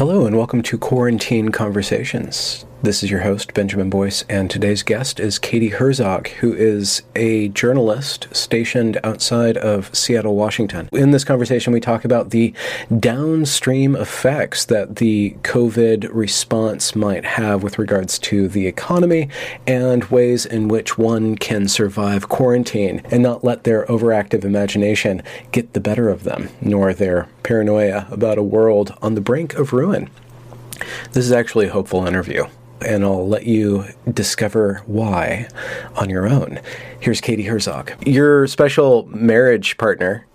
Hello, and welcome to Quarantine Conversations. This is your host, Benjamin Boyce, and today's guest is Katie Herzog, who is a journalist stationed outside of Seattle, Washington. In this conversation, we talk about the downstream effects that the COVID response might have with regards to the economy and ways in which one can survive quarantine and not let their overactive imagination get the better of them, nor their paranoia about a world on the brink of ruin. This is actually a hopeful interview and I'll let you discover why on your own. Here's Katie Herzog, your special marriage partner.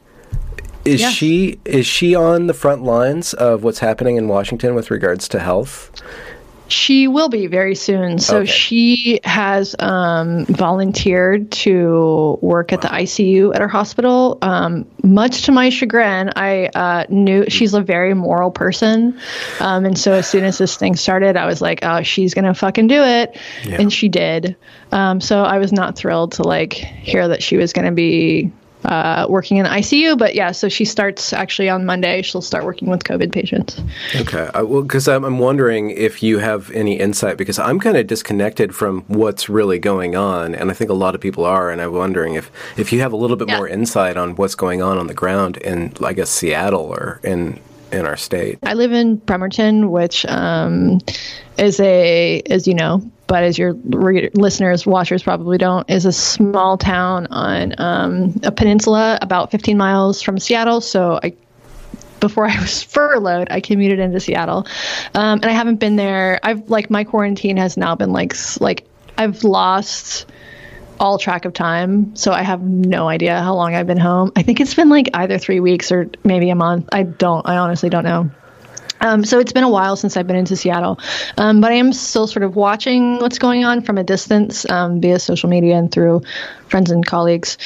Is yes. she is she on the front lines of what's happening in Washington with regards to health? She will be very soon. So okay. she has um, volunteered to work at the ICU at her hospital. Um, much to my chagrin, I uh, knew she's a very moral person. Um, and so as soon as this thing started, I was like, oh, she's going to fucking do it. Yeah. And she did. Um, so I was not thrilled to like hear that she was going to be uh, working in ICU. But yeah, so she starts actually on Monday. She'll start working with COVID patients. Okay. Uh, well, because I'm, I'm wondering if you have any insight, because I'm kind of disconnected from what's really going on, and I think a lot of people are. And I'm wondering if if you have a little bit yeah. more insight on what's going on on the ground in, I guess, Seattle or in in our state. I live in Bremerton, which um, is a, as you know, but as your re- listeners, watchers probably don't, is a small town on um, a peninsula about 15 miles from Seattle. So I before I was furloughed, I commuted into Seattle, um, and I haven't been there. I've like my quarantine has now been like like I've lost all track of time, so I have no idea how long I've been home. I think it's been like either three weeks or maybe a month. I don't. I honestly don't know. Um, so it's been a while since I've been into Seattle, um, but I am still sort of watching what's going on from a distance um, via social media and through friends and colleagues.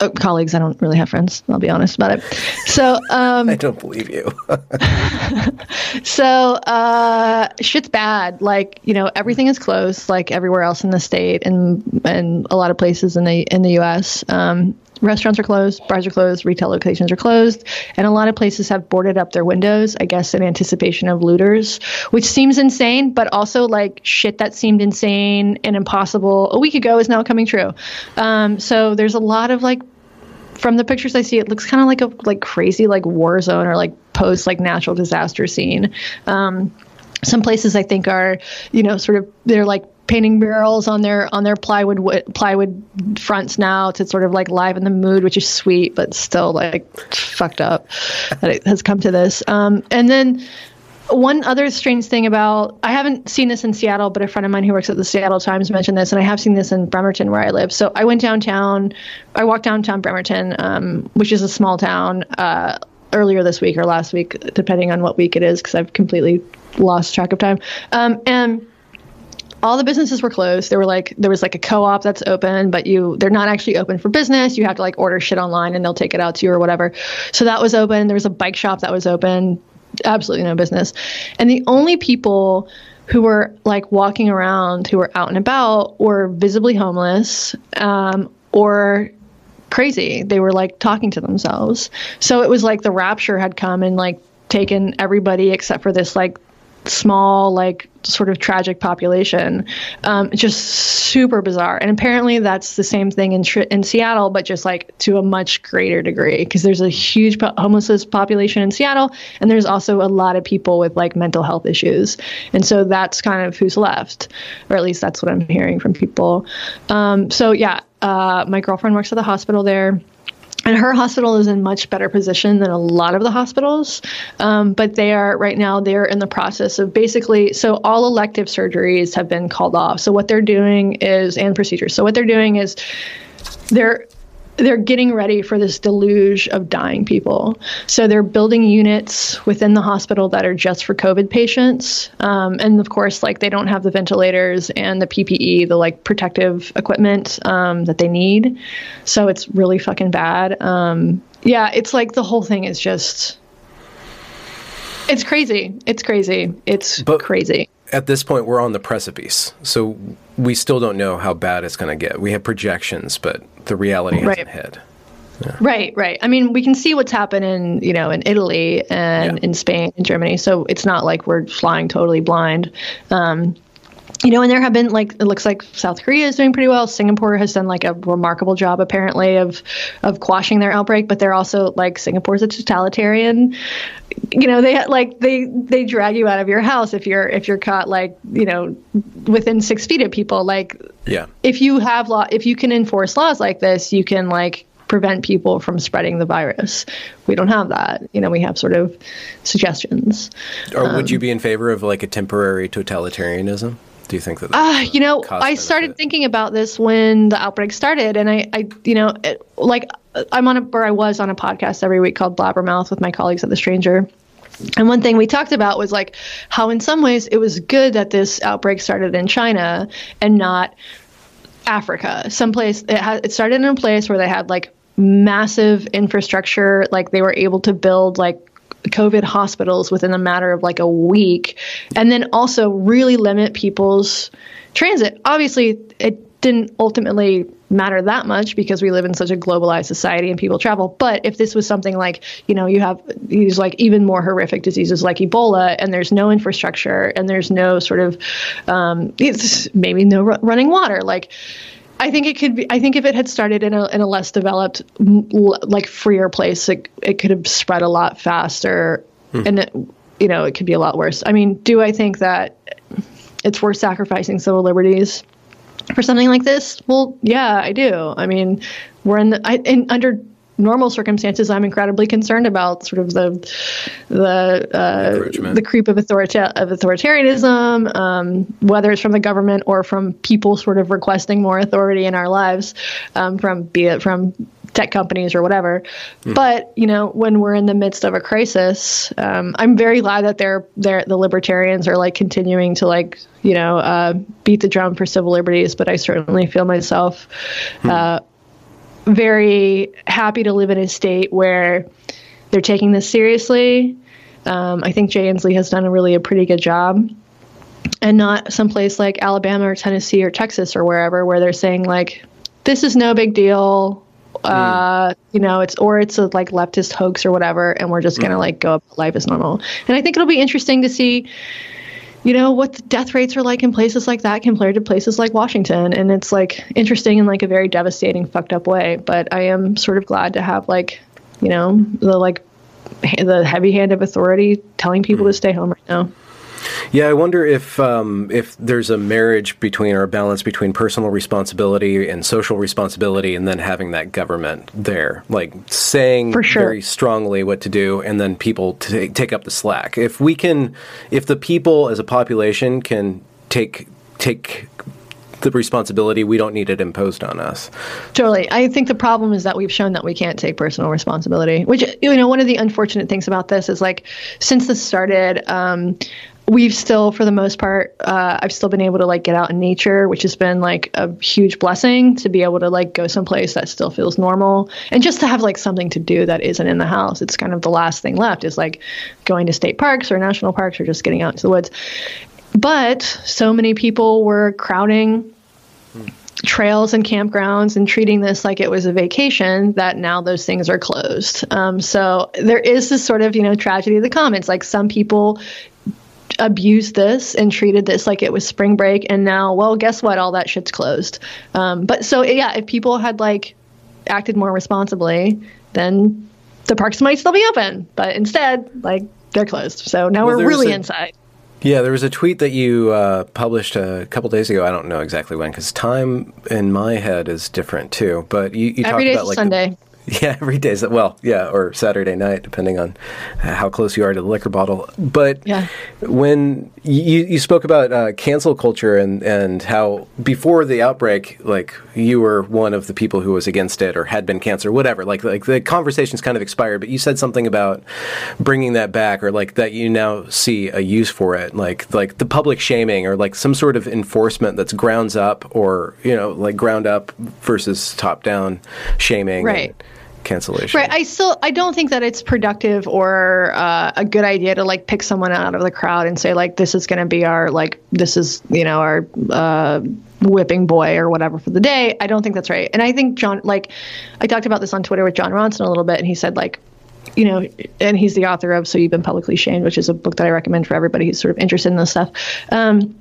Uh, colleagues, I don't really have friends. I'll be honest about it. So um, I don't believe you. so uh, shit's bad. Like you know, everything is closed, like everywhere else in the state and and a lot of places in the in the U.S. Restaurants are closed, bars are closed, retail locations are closed, and a lot of places have boarded up their windows, I guess, in anticipation of looters, which seems insane, but also like shit that seemed insane and impossible a week ago is now coming true. Um, so there's a lot of like, from the pictures I see, it looks kind of like a like crazy like war zone or like post like natural disaster scene. Um, some places I think are, you know, sort of they're like painting murals on their on their plywood plywood fronts now to sort of like liven the mood, which is sweet, but still like fucked up that it has come to this. Um, and then one other strange thing about I haven't seen this in Seattle, but a friend of mine who works at the Seattle Times mentioned this, and I have seen this in Bremerton where I live. So I went downtown. I walked downtown Bremerton, um, which is a small town. Uh, earlier this week or last week, depending on what week it is, because I've completely lost track of time. Um, and all the businesses were closed. There were like there was like a co-op that's open, but you they're not actually open for business. You have to like order shit online and they'll take it out to you or whatever. So that was open. There was a bike shop that was open. Absolutely no business. And the only people who were like walking around who were out and about were visibly homeless um, or crazy. They were like talking to themselves. So it was like the rapture had come and like taken everybody except for this like small, like sort of tragic population. Um, just super bizarre. And apparently that's the same thing in in Seattle, but just like to a much greater degree because there's a huge po- homeless population in Seattle, and there's also a lot of people with like mental health issues. And so that's kind of who's left, or at least that's what I'm hearing from people. Um, so yeah, uh, my girlfriend works at the hospital there and her hospital is in much better position than a lot of the hospitals. Um, but they are right now they're in the process of basically so all elective surgeries have been called off. So what they're doing is and procedures. So what they're doing is they're they're getting ready for this deluge of dying people. So they're building units within the hospital that are just for COVID patients. Um, and of course, like they don't have the ventilators and the PPE, the like protective equipment um, that they need. So it's really fucking bad. Um, yeah, it's like the whole thing is just. It's crazy. It's crazy. It's but crazy. At this point, we're on the precipice. So we still don't know how bad it's going to get. We have projections, but the reality hasn't right. hit. Yeah. Right, right. I mean, we can see what's happened in you know in Italy and yeah. in Spain and Germany, so it's not like we're flying totally blind. Um, you know, and there have been like it looks like South Korea is doing pretty well. Singapore has done like a remarkable job apparently of of quashing their outbreak, but they're also like Singapore's a totalitarian. You know, they like they they drag you out of your house if you're if you're caught like you know within six feet of people. Like, yeah, if you have law, if you can enforce laws like this, you can like prevent people from spreading the virus. We don't have that. You know, we have sort of suggestions. Or um, would you be in favor of like a temporary totalitarianism? Do you think that? Uh, you know, I started thinking about this when the outbreak started, and I, I, you know, it, like I'm on a, or I was on a podcast every week called Blabbermouth with my colleagues at The Stranger. And one thing we talked about was like how, in some ways, it was good that this outbreak started in China and not Africa. Someplace it, had, it started in a place where they had like massive infrastructure, like they were able to build like COVID hospitals within a matter of like a week, and then also really limit people's transit. Obviously, it didn't ultimately matter that much because we live in such a globalized society and people travel. But if this was something like, you know, you have these like even more horrific diseases like Ebola and there's no infrastructure and there's no sort of, um, maybe no running water, like, I think it could be. I think if it had started in a in a less developed, like freer place, it it could have spread a lot faster, hmm. and it, you know it could be a lot worse. I mean, do I think that it's worth sacrificing civil liberties for something like this? Well, yeah, I do. I mean, we're in the I, in under normal circumstances, I'm incredibly concerned about sort of the the uh, the creep of, authorita- of authoritarianism, um, whether it's from the government or from people sort of requesting more authority in our lives, um, from be it from tech companies or whatever. Mm. But you know, when we're in the midst of a crisis, um, I'm very glad that they're they're the libertarians are like continuing to like you know uh, beat the drum for civil liberties. But I certainly feel myself. Mm. Very happy to live in a state where they're taking this seriously. Um, I think Jay Inslee has done a really a pretty good job, and not someplace like Alabama or Tennessee or Texas or wherever where they're saying like, "This is no big deal." Uh, you know, it's or it's a like leftist hoax or whatever, and we're just gonna like go up life as normal. And I think it'll be interesting to see you know what the death rates are like in places like that compared to places like Washington. And it's like interesting in like a very devastating fucked up way. But I am sort of glad to have like you know the like the heavy hand of authority telling people mm. to stay home right now yeah, I wonder if um, if there's a marriage between or a balance between personal responsibility and social responsibility, and then having that government there, like saying sure. very strongly what to do, and then people t- take up the slack. If we can, if the people as a population can take take the responsibility. We don't need it imposed on us. Totally. I think the problem is that we've shown that we can't take personal responsibility, which, you know, one of the unfortunate things about this is like, since this started, um, we've still for the most part uh, i've still been able to like get out in nature which has been like a huge blessing to be able to like go someplace that still feels normal. And just to have like something to do that isn't in the house it's kind of the last thing left is like going to state parks or national parks or just getting out into the woods. But so many people were crowding trails and campgrounds and treating this like it was a vacation that now those things are closed. Um, so there is this sort of you know tragedy of the commons. Like some people abused this and treated this like it was spring break and now well guess what? All that shit's closed. Um, but so yeah if people had like acted more responsibly then the parks might still be open but instead like they're closed. So now well, we're really a, inside. Yeah there was a tweet that you uh, published a couple days ago. I don't know exactly when because time in my head is different too. But you, you talked about like sunday. the, Yeah, every day. Well, yeah, or Saturday night, depending on how close you are to the liquor bottle. But yeah. when you, you spoke about uh, cancel culture and, and how before the outbreak, like you were one of the people who was against it or had been cancer, whatever. Like like the conversation's kind of expired, but you said something about bringing that back or like that you now see a use for it, like like the public shaming or like some sort of enforcement that's grounds up or you know like ground up versus top down shaming. Right. And, cancellation. Right. I still I don't think that it's productive or uh, a good idea to like pick someone out of the crowd and say like this is going to be our like this is you know our uh, whipping boy or whatever for the day. I don't think that's right. And I think Jon like I talked about this on Twitter with Jon Ronson a little bit, and he said like you know, and he's the author of So You've Been Publicly Shamed, which is a book that I recommend for everybody who's sort of interested in this stuff. Um,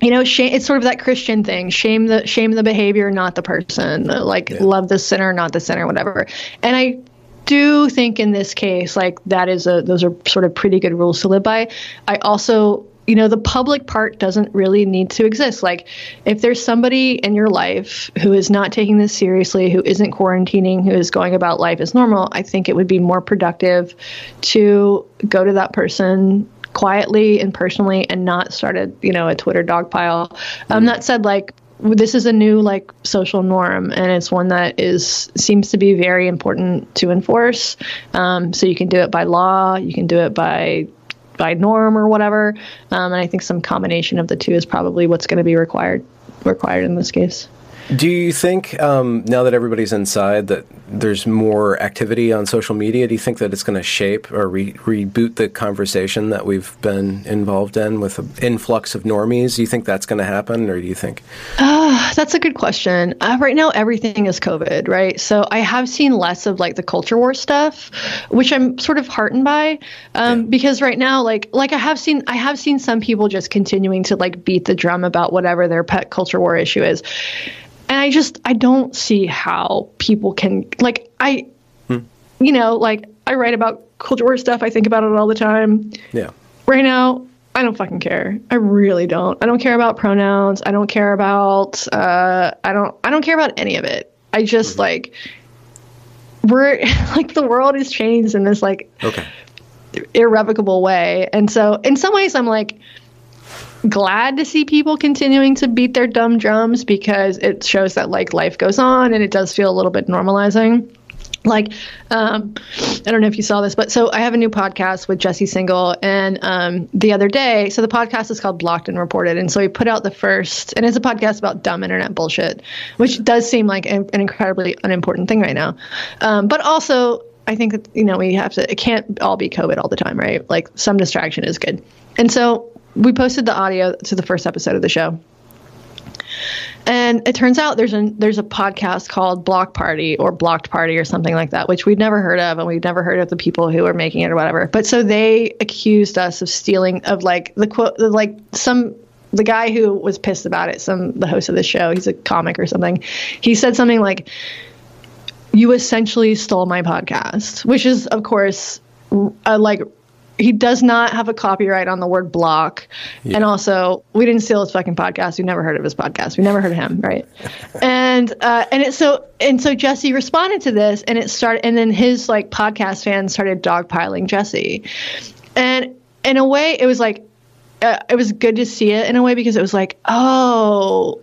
you know, shame, it's sort of that Christian thing. Shame the shame the behavior, not the person. Like yeah. love the sinner, not the sinner, whatever. And I do think in this case, like that is a those are sort of pretty good rules to live by. I also you know the public part doesn't really need to exist like if there's somebody in your life who is not taking this seriously who isn't quarantining who is going about life as normal i think it would be more productive to go to that person quietly and personally and not started, you know, a Twitter dog pile. Um, that said, like, this is a new like social norm and it's one that is seems to be very important to enforce. Um, so you can do it by law you can do it by by norm or whatever. Um, and i think some combination of the two is probably what's going to be required required in this case do you think um, now that everybody's inside that there's more activity on social media? Do you think that it's going to shape or re- reboot the conversation that we've been involved in with an influx of normies? Do you think that's going to happen, or do you think? Uh, that's a good question. Uh, right now, everything is COVID, right? So I have seen less of like the culture war stuff, which I'm sort of heartened by, um, yeah. because right now, like like I have seen I have seen some people just continuing to like beat the drum about whatever their pet culture war issue is and I just I don't see how people can like I hmm. you know like I write about culture war stuff. I think about it all the time. Yeah. Right now I don't fucking care. I really don't. I don't care about pronouns. I don't care about uh I don't I don't care about any of it. I just mm-hmm. like we're like the world has changed in this like okay. irrevocable way. And so in some ways I'm like glad to see people continuing to beat their dumb drums because it shows that like life goes on and it does feel a little bit normalizing. Like um, i don't know if you saw this but so i have a new podcast with jesse singal and um, the other day so the podcast is called blocked and reported. And so he put out the first and it's a podcast about dumb internet bullshit which does seem like an, an incredibly unimportant thing right now. Um, but also i think that you know we have to it can't all be covid all the time right? Like some distraction is good. And so we posted the audio to the first episode of the show. And it turns out there's a there's a podcast called Block Party or Blocked Party or something like that, which we'd never heard of, and we'd never heard of the people who were making it or whatever. But so they accused us of stealing of like the quote like some the guy who was pissed about it, some the host of the show, he's a comic or something. He said something like, "You essentially stole my podcast," which is of course a, like he does not have a copyright on the word block. Yeah. And also, we didn't steal his fucking podcast. We never heard of his podcast. We never heard of him, right? and uh, and it so and so Jesse responded to this, and it started, and then his like podcast fans started dogpiling Jesse, and in a way, it was like uh, it was good to see it in a way because it was like, oh,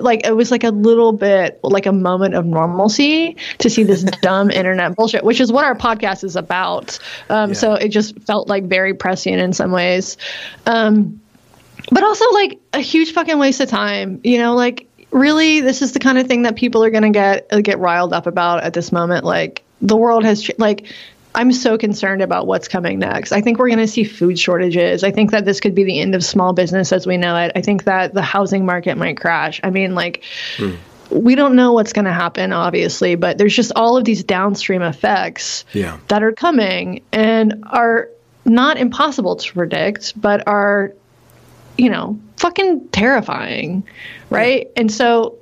like it was like a little bit like a moment of normalcy to see this dumb internet bullshit, which is what our podcast is about. Um, yeah. So it just felt like very prescient in some ways, um, but also like a huge fucking waste of time. You know, like really, this is the kind of thing that people are gonna get get riled up about at this moment. Like the world has like I'm so concerned about what's coming next. I think we're going to see food shortages. I think that this could be the end of small business as we know it. I think that the housing market might crash. I mean, like, mm. we don't know what's going to happen, obviously, but there's just all of these downstream effects yeah. that are coming and are not impossible to predict, but are, you know, fucking terrifying. Right. Yeah. And so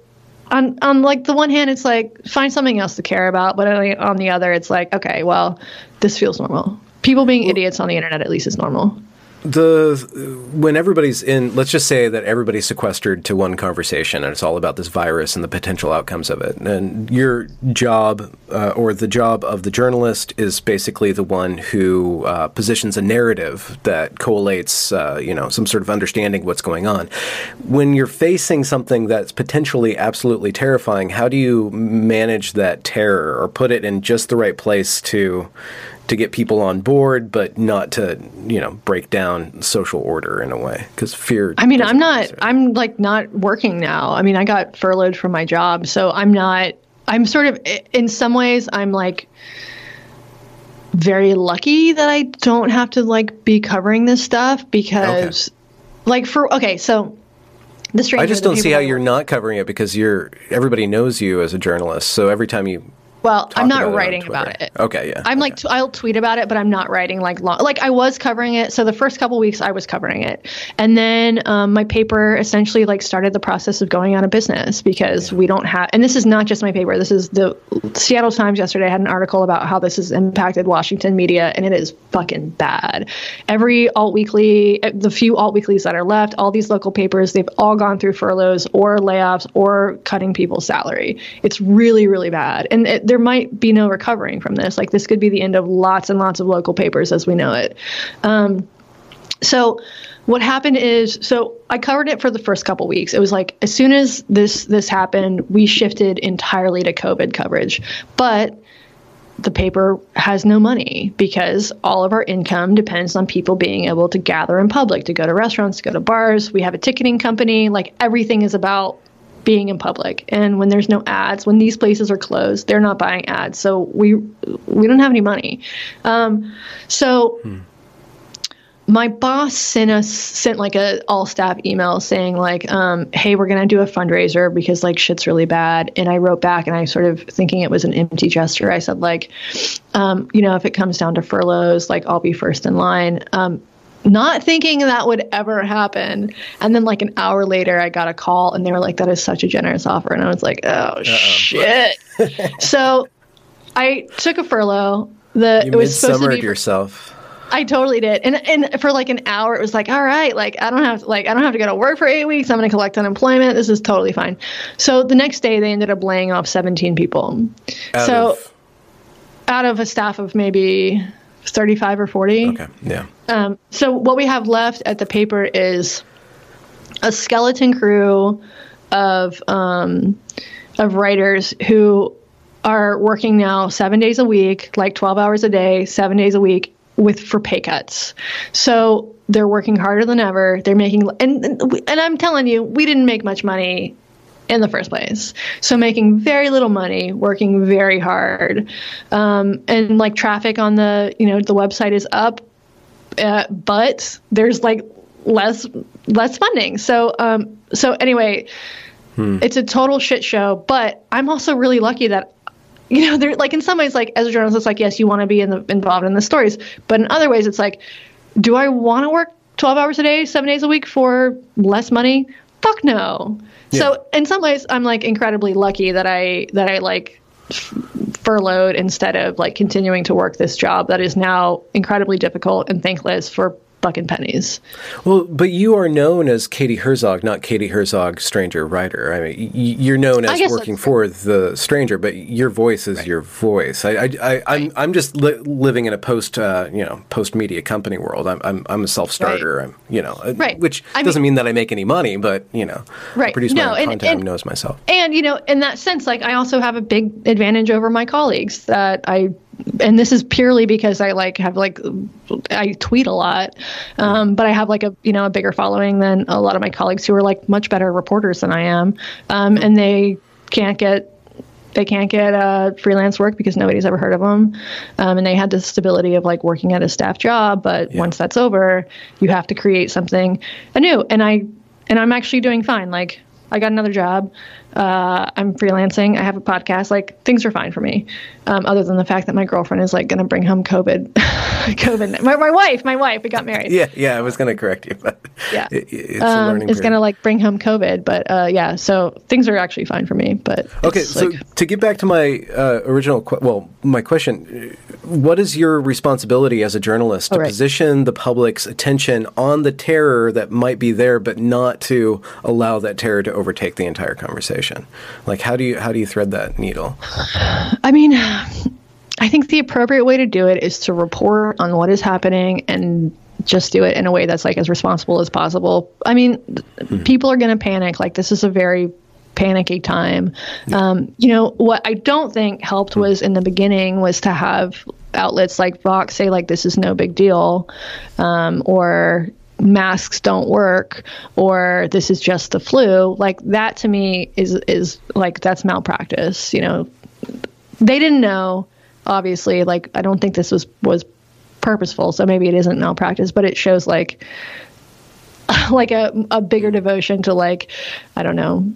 on on like the one hand, it's like find something else to care about, but on the other, it's like okay, well, this feels normal. People being idiots on the internet at least is normal the when everybody's in let's just say that everybody's sequestered to one conversation and it's all about this virus and the potential outcomes of it and your job uh, or the job of the journalist is basically the one who uh, positions a narrative that collates uh, you know some sort of understanding of what's going on. When you're facing something that's potentially absolutely terrifying how do you manage that terror or put it in just the right place to to get people on board, but not to you know break down social order in a way because fear. I mean, I'm not. I'm like not working now. I mean, I got furloughed from my job, so I'm not. I'm sort of in some ways I'm like very lucky that I don't have to like be covering this stuff because okay. like for okay, so I just don't see how you're not covering it because you're everybody knows you as a journalist. So every time you well, I'm not writing about it. Okay, yeah. I'm okay. like, t- I'll tweet about it, but I'm not writing like long. Like I was covering it. So the first couple weeks I was covering it, and then um, my paper essentially like started the process of going out of business because yeah. we don't have. And this is not just my paper. This is the Seattle Times yesterday had an article about how this has impacted Washington media, and it is fucking bad. Every alt weekly, eh, the few alt weeklies that are left, all these local papers, they've all gone through furloughs or layoffs or cutting people's salary. It's really, really bad, and it, there might be no recovering from this. Like this could be the end of lots and lots of local papers as we know it. Um, so what happened is so I covered it for the first couple weeks. It was like as soon as this this happened, we shifted entirely to COVID coverage. But the paper has no money because all of our income depends on people being able to gather in public, to go to restaurants, to go to bars. We have a ticketing company. Like everything is about being in public. And when there's no ads, when these places are closed, they're not buying ads. So we we don't have any money. Um, so. Hmm. My boss sent us sent like a all staff email saying like, um, "Hey, we're gonna do a fundraiser because like shit's really bad." And I wrote back and I sort of thinking it was an empty gesture. I said like, um, you know, if it comes down to furloughs, like I'll be first in line. Not thinking that would ever happen. And then like an hour later, I got a call and they were like, that is such a generous offer. And I was like, oh, Uh-oh. shit. so I took a furlough. The you it was supposed to be yourself. I totally did. And and for like an hour it was like, all right, like I don't have to, like I don't have to go to work for 8 weeks. I'm going to collect unemployment. This is totally fine. So the next day they ended up laying off 17 people. Out so of... out of a staff of maybe 35 or 40. Okay. Yeah. Um, so what we have left at the paper is a skeleton crew of um, of writers who are working now seven days a week, like 12 hours a day, seven days a week with for pay cuts. So they're working harder than ever. They're making and and I'm telling you, we didn't make much money in the first place. So making very little money, working very hard, um, and like traffic on the you know the website is up, uh, but there's like less less funding. So um, so anyway, hmm. it's a total shit show. But I'm also really lucky that you know, they're like in some ways, like as a journalist, it's like yes, you want to be in the, involved in the stories, but in other ways, it's like, do I want to work 12 hours a day, seven days a week for less money? Fuck no. So in some ways, I'm like incredibly lucky that I that I like furloughed instead of like continuing to work this job that is now incredibly difficult and thankless for bucking pennies. Well, but you are known as Katie Herzog, not Katie Herzog, stranger writer. I mean, you're known as working for the stranger, but your voice is right. your voice. I, I, I am I'm, I'm just li- living in a post, uh, you know, post media company world. I'm, I'm, I'm a self starter. Right. I'm, you know, uh, right. which I doesn't mean, mean, that I make any money, but you know, right. produce no, my own and, content. And, knows myself. And you know, in that sense, like I also have a big advantage over my colleagues that I and this is purely because I like have like I tweet a lot, um, but I have like a you know a bigger following than a lot of my colleagues who are like much better reporters than I am, um, and they can't get they can't get uh, freelance work because nobody's ever heard of them, um, and they had the stability of like working at a staff job. But yeah. once that's over, you have to create something anew, and I and I'm actually doing fine. Like I got another job. Uh, I'm freelancing. I have a podcast. Like things are fine for me, um, other than the fact that my girlfriend is like going to bring home COVID. COVID. My, my, wife. My wife. We got married. Yeah, yeah. I was going to correct you, but yeah, it, it's um, It's going to like bring home COVID, but uh, yeah. So things are actually fine for me. But okay. So like, to get back to my uh, original, qu- well, my question: What is your responsibility as a journalist to right. position the public's attention on the terror that might be there, but not to allow that terror to overtake the entire conversation? Conversation? Like, how do you how do you thread that needle? I mean, I think the appropriate way to do it is to report on what is happening and just do it in a way that's like as responsible as possible. I mean, mm-hmm. people are going to panic. Like, this is a very panicky time. Yeah. Um, you know, what I don't think helped hmm. was in the beginning was to have outlets like Vox say like this is no big deal, um, or masks don't work or this is just the flu like that to me is is like that's malpractice you know they didn't know. Obviously, like I don't think this was was purposeful, so maybe it isn't malpractice, but it shows like like a a bigger devotion to like I don't know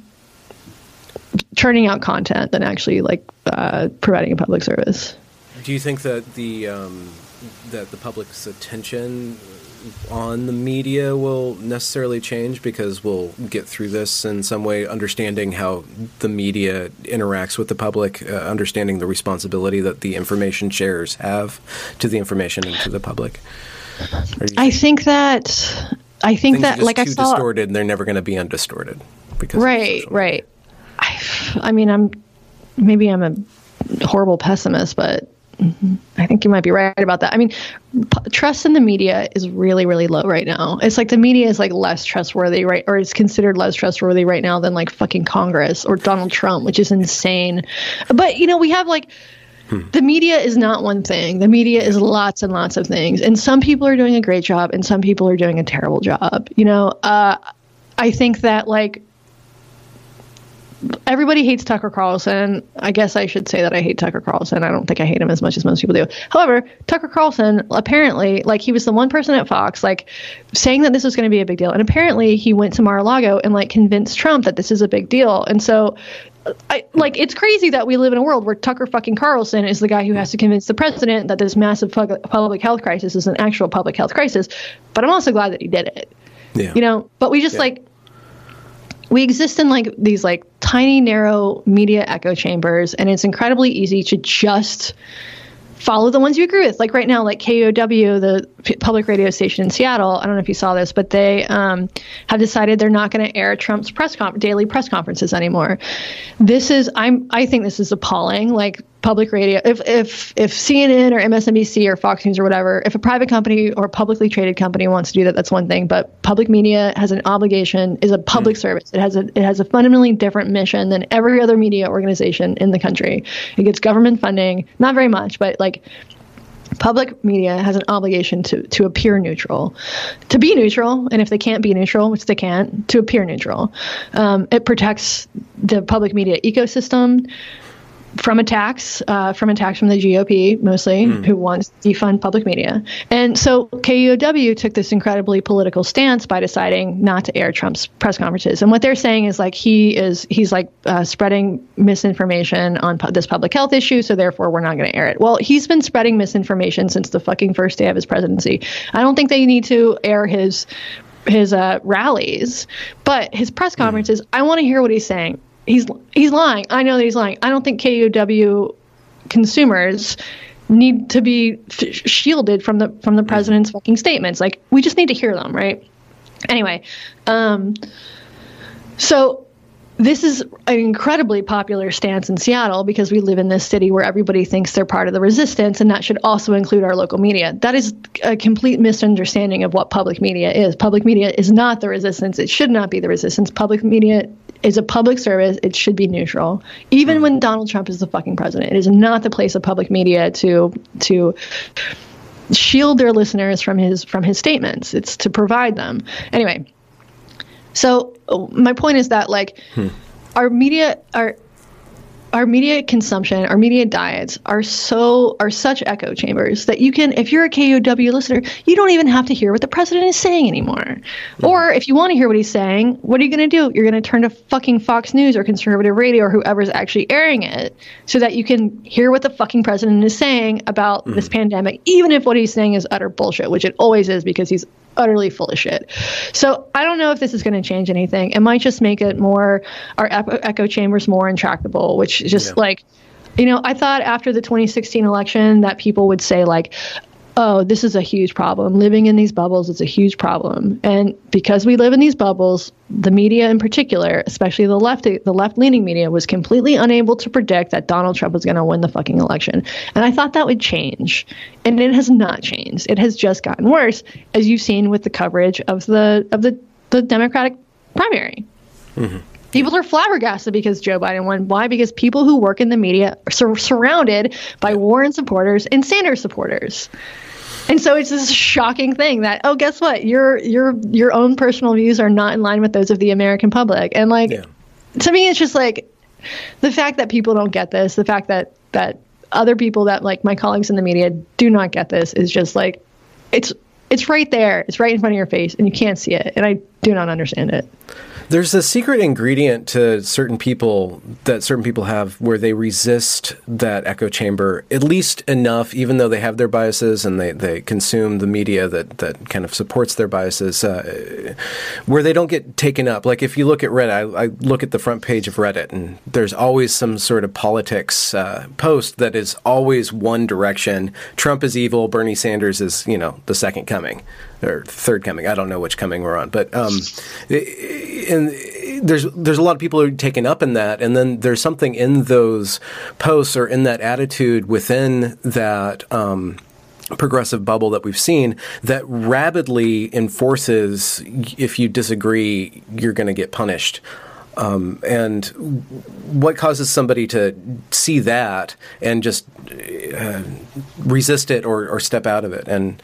churning out content than actually like uh, providing a public service. Do you think that the um, that the public's attention on the media will necessarily change because we'll get through this in some way, understanding how the media interacts with the public, uh, understanding the responsibility that the information sharers have to the information and to the public. I think that I think that like I saw distorted, and they're never going to be undistorted. Because right, right. I, I mean, I'm maybe I'm a horrible pessimist, but I think you might be right about that. I mean, p- trust in the media is really, really low right now. It's like the media is like less trustworthy, right? Or it's considered less trustworthy right now than like fucking Congress or Donald Trump, which is insane. But, you know, we have like, hmm. the media is not one thing. The media is lots and lots of things. And some people are doing a great job and some people are doing a terrible job. You know, uh, I think that like everybody hates Tucker Carlson. I guess I should say that I hate Tucker Carlson. I don't think I hate him as much as most people do. However, Tucker Carlson apparently, like, he was the one person at Fox, like, saying that this was going to be a big deal. And apparently, he went to Mar-a-Lago and like convinced Trump that this is a big deal. And so, I, like it's crazy that we live in a world where Tucker fucking Carlson is the guy who has to convince the president that this massive public health crisis is an actual public health crisis. But I'm also glad that he did it. Yeah. You know, but we just yeah. like we exist in like these like tiny narrow media echo chambers and it's incredibly easy to just follow the ones you agree with. Like right now, like KUOW the p- public radio station in Seattle. I don't know if you saw this, but they um, have decided they're not going to air Trump's press com- daily press conferences anymore. This is I'm I think this is appalling. Like public radio, if if if CNN or MSNBC or Fox News or whatever, if a private company or a publicly traded company wants to do that, that's one thing. But public media has an obligation, is a public mm. service. It has a it has a fundamentally different mission than every other media organization in the country. It gets government funding, not very much, but like public media has an obligation to to appear neutral, to be neutral, and if they can't be neutral, which they can't, to appear neutral. Um, it protects the public media ecosystem from attacks, uh, from attacks from the GOP mostly, mm. who wants to defund public media. And so KUOW took this incredibly political stance by deciding not to air Trump's press conferences. And what they're saying is like he is he's like uh, spreading misinformation on pu- this public health issue, so therefore we're not going to air it. Well, he's been spreading misinformation since the fucking first day of his presidency. I don't think they need to air his his uh, rallies, but his press hmm. conferences. I want to hear what he's saying he's he's lying. I know that he's lying. I don't think KUOW consumers need to be f- shielded from the from the president's fucking statements. Like we just need to hear them, right? Anyway, um, so this is an incredibly popular stance in Seattle because we live in this city where everybody thinks they're part of the resistance, and that should also include our local media. That is a complete misunderstanding of what public media is. Public media is not the resistance. It should not be the resistance. Public media is a public service. It should be neutral. Even when Donald Trump is the fucking president, it is not the place of public media to to shield their listeners from his from his statements. It's to provide them. Anyway, so my point is that like hmm. our media our our media consumption, our media diets are so are such echo chambers that you can, if you're a KUOW listener, you don't even have to hear what the president is saying anymore. Mm-hmm. Or if you want to hear what he's saying, what are you going to do? You're going to turn to fucking Fox News or conservative radio or whoever's actually airing it, so that you can hear what the fucking president is saying about mm-hmm. this pandemic, even if what he's saying is utter bullshit, which it always is because he's utterly full of shit. So I don't know if this is going to change anything. It might just make it more our echo chambers more intractable, which is just yeah. like you know, I thought after the 2016 election that people would say like, oh, this is a huge problem. Living in these bubbles is a huge problem. And because we live in these bubbles, the media in particular, especially the left the left-leaning media was completely unable to predict that Donald Trump was going to win the fucking election. And I thought that would change. And it has not changed. It has just gotten worse as you've seen with the coverage of the of the the Democratic primary. Mm-hmm. People are flabbergasted because Joe Biden won. Why? Because people who work in the media are sur- surrounded by Warren supporters and Sanders supporters. And so it's this shocking thing that oh, guess what? Your your your own personal views are not in line with those of the American public. And like yeah. to me, it's just like the fact that people don't get this, the fact that that other people that like my colleagues in the media do not get this is just like it's it's right there. It's right in front of your face and you can't see it. And I do not understand it. There's a secret ingredient to certain people that certain people have where they resist that echo chamber at least enough, even though they have their biases and they, they consume the media that, that kind of supports their biases, uh, where they don't get taken up. Like if you look at Reddit, I, I, look at the front page of Reddit, and there's always some sort of politics uh, post that is always one direction. Trump is evil, Bernie Sanders is, you know, the second coming or third coming. I don't know which coming we're on, but um, and there's there's a lot of people who are taken up in that, and then there's something in those posts or in that attitude within that. Um, progressive bubble that we've seen that rapidly enforces if you disagree you're going to get punished um, and what causes somebody to see that and just uh, resist it or, or step out of it? And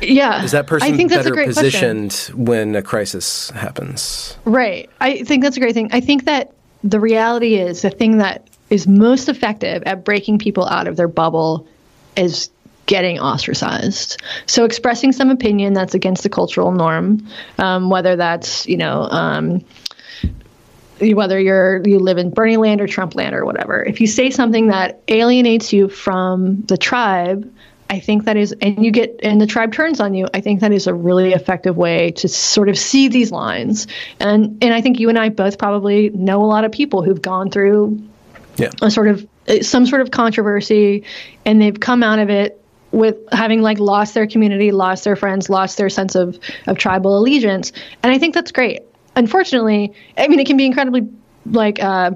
yeah, is that person better positioned question. when a crisis happens? Right. I think that's a great thing. I think that the reality is the thing that is most effective at breaking people out of their bubble is getting ostracized. So expressing some opinion that's against the cultural norm, um, whether that's you know um, whether you're you live in Bernie land or Trump land or whatever, if you say something that alienates you from the tribe, I think that is, and you get, and the tribe turns on you. I think that is a really effective way to sort of see these lines. And and I think you and I both probably know a lot of people who've gone through yeah. a sort of uh, some sort of controversy, and they've come out of it with having like lost their community, lost their friends, lost their sense of of tribal allegiance. And I think that's great unfortunately, I mean, it can be incredibly like uh,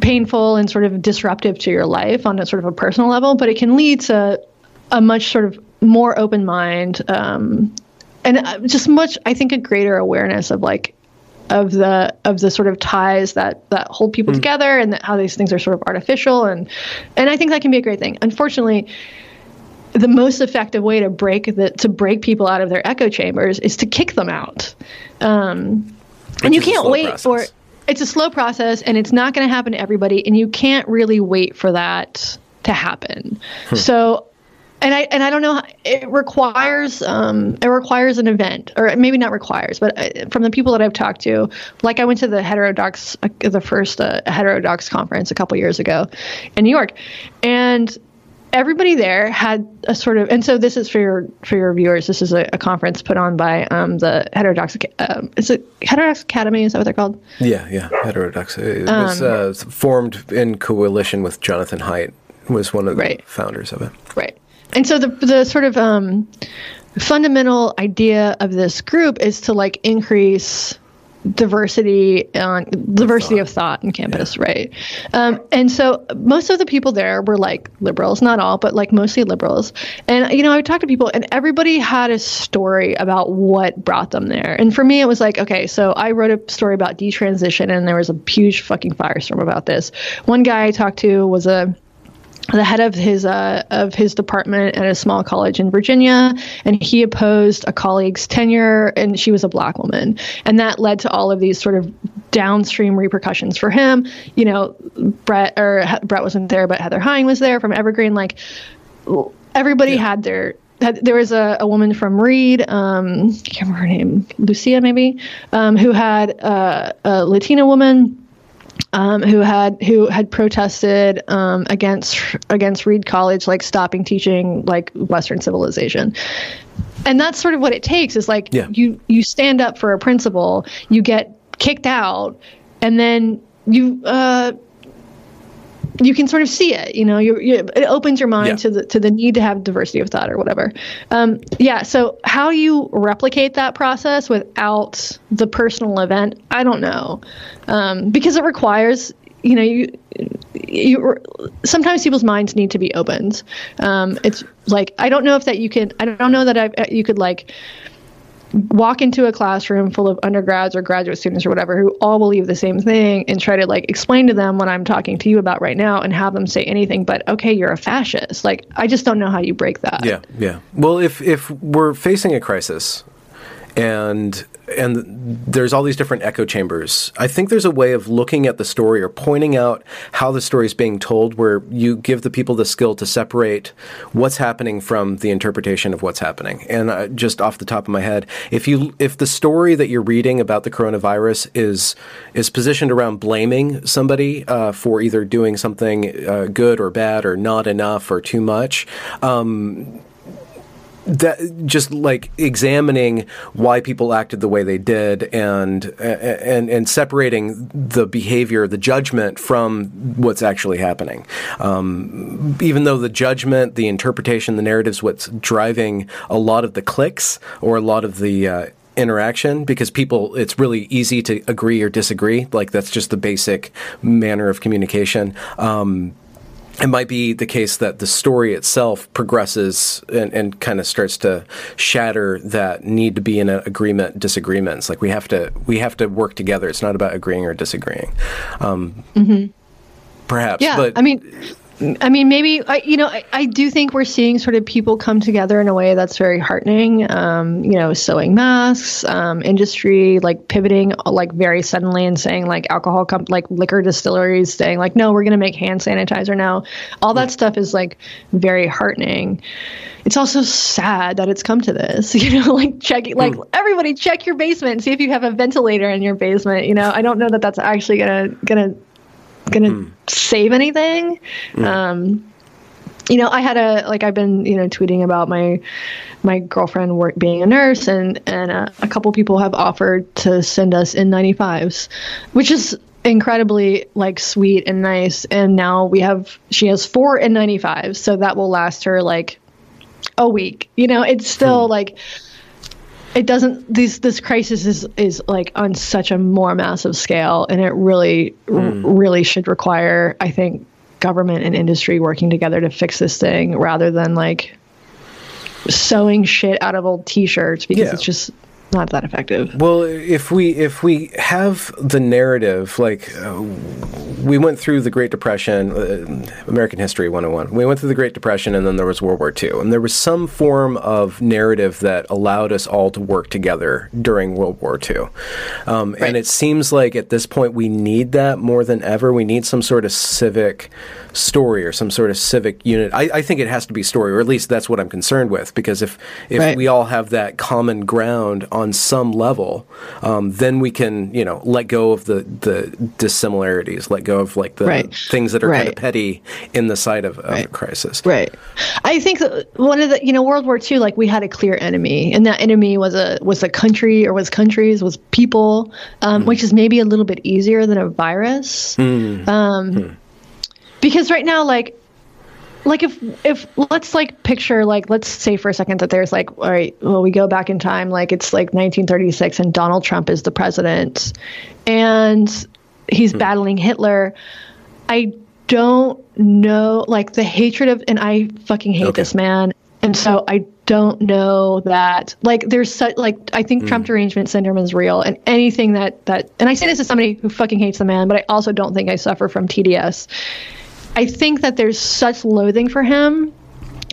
painful and sort of disruptive to your life on a sort of a personal level, but it can lead to a much sort of more open mind um, and uh, just much, I think, a greater awareness of like of the of the sort of ties that that hold people mm. together and how these things are sort of artificial and and I think that can be a great thing. Unfortunately, the most effective way to break the to break people out of their echo chambers is to kick them out. Um, and you can't wait process. for it's a slow process and it's not going to happen to everybody and you can't really wait for that to happen hmm. so and I and I don't know. It requires um, it requires an event, or maybe not requires, but uh, from the people that I've talked to, like I went to the heterodox, uh, the first uh, heterodox conference a couple years ago in New York, and everybody there had a sort of, and so this is for your for your viewers. This is a, a conference put on by um, the Heterodox. Um, is it Heterodox Academy? Is that what they're called? Yeah, yeah, Heterodox. It was um, uh, formed in coalition with Jonathan Haidt. Was one of the right. founders of it. Right, and so the the sort of um, fundamental idea of this group is to like increase diversity on diversity of thought in campus, yeah. right? Um, and so most of the people there were like liberals, not all, but like mostly liberals. And you know, I would talk to people, and everybody had a story about what brought them there. And for me, it was like, okay, so I wrote a story about detransition, and there was a huge fucking firestorm about this. One guy I talked to was a the head of his uh, of his department at a small college in Virginia, and he opposed a colleague's tenure, and she was a black woman, and that led to all of these sort of downstream repercussions for him. You know, Brett or Brett wasn't there, but Heather Heying was there from Evergreen. Like everybody yeah. had their there was a, a woman from Reed, um, I can't remember her name, Lucia maybe, um, who had uh, a Latina woman um, who had who had protested um, against against Reed College, like stopping teaching like Western civilization. And that's sort of what it takes. Is like yeah. you you stand up for a principle, you get kicked out, and then you uh, you can sort of see it. You know, you, you it opens your mind yeah. to the to the need to have diversity of thought or whatever. Um, yeah. So how you replicate that process without the personal event, I don't know, um, because it requires you know you you sometimes people's minds need to be opened. Um, it's like I don't know if that you can. I don't know that I you could like walk into a classroom full of undergrads or graduate students or whatever who all believe the same thing and try to like explain to them what I'm talking to you about right now and have them say anything but okay you're a fascist. Like I just don't know how you break that. Yeah yeah. Well if if we're facing a crisis and and there's all these different echo chambers. I think there's a way of looking at the story or pointing out how the story is being told where you give the people the skill to separate what's happening from the interpretation of what's happening. And uh, just off the top of my head, if you if the story that you're reading about the coronavirus is is positioned around blaming somebody uh, for either doing something uh, good or bad or not enough or too much, um, that just like examining why people acted the way they did and and and separating the behavior the judgment from what's actually happening. Um, even though the judgment the interpretation the narratives what's driving a lot of the clicks or a lot of the uh, interaction because people it's really easy to agree or disagree. Like that's just the basic manner of communication. Um, it might be the case that the story itself progresses and, and kind of starts to shatter that need to be in an agreement disagreements. Like we have to we have to work together. It's not about agreeing or disagreeing. Um, mm-hmm. perhaps yeah but i mean I mean, maybe I, you know, I, I, do think we're seeing sort of people come together in a way that's very heartening. Um, you know, sewing masks, um, industry like pivoting like very suddenly and saying like alcohol, comp- like liquor distilleries saying like, no, we're going to make hand sanitizer now. All that stuff is like very heartening. It's also sad that it's come to this. You know, like checking, like mm. everybody check your basement, see if you have a ventilator in your basement. You know, I don't know that that's actually gonna gonna gonna mm. save anything. Mm. Um, you know, I had a like I've been you know tweeting about my my girlfriend work being a nurse, and and uh, a couple people have offered to send us N95s, which is incredibly like sweet and nice. And now we have she has four N95s, so that will last her like a week. You know, it's still hmm. like it doesn't this this crisis is is like on such a more massive scale and it really mm. r- really should require i think government and industry working together to fix this thing rather than like sewing shit out of old t-shirts because yeah. it's just not that effective. Well, if we if we have the narrative, like uh, we went through the Great Depression, uh, American History 101. We went through the Great Depression, and then there was World War II, and there was some form of narrative that allowed us all to work together during World War II. Um, right. And it seems like at this point we need that more than ever. We need some sort of civic story or some sort of civic unit. I, I, think it has to be story, or at least that's what I'm concerned with. Because if if right. we all have that common ground on some level, um, then we can you know let go of the the dissimilarities, let go of like the right. things that are right. kind of petty in the side of, of a crisis. Right. I think one of the you know World War II, like we had a clear enemy, and that enemy was a was a country or was countries was people, um, mm. which is maybe a little bit easier than a virus. Mm. Um, mm because right now like like if if let's like picture like let's say for a second that there's like all right well we go back in time like it's like 1936 and Donald Trump is the president and he's hmm. battling Hitler I don't know like the hatred of and I fucking hate okay. this man and so I don't know that like there's such like I think mm. Trump derangement syndrome is real and anything that that and I say this as somebody who fucking hates the man but I also don't think I suffer from TDS I think that there's such loathing for him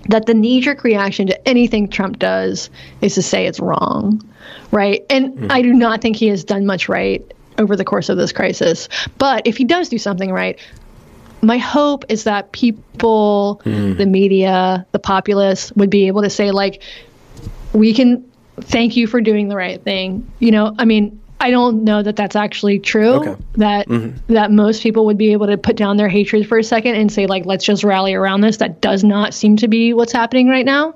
that the knee jerk reaction to anything Trump does is to say it's wrong, right? And mm. I do not think he has done much right over the course of this crisis. But if he does do something right, my hope is that people, mm. the media, the populace would be able to say, like, we can thank you for doing the right thing. You know, I mean, I don't know that that's actually true. Okay. That mm-hmm. that most people would be able to put down their hatred for a second and say like, let's just rally around this. That does not seem to be what's happening right now.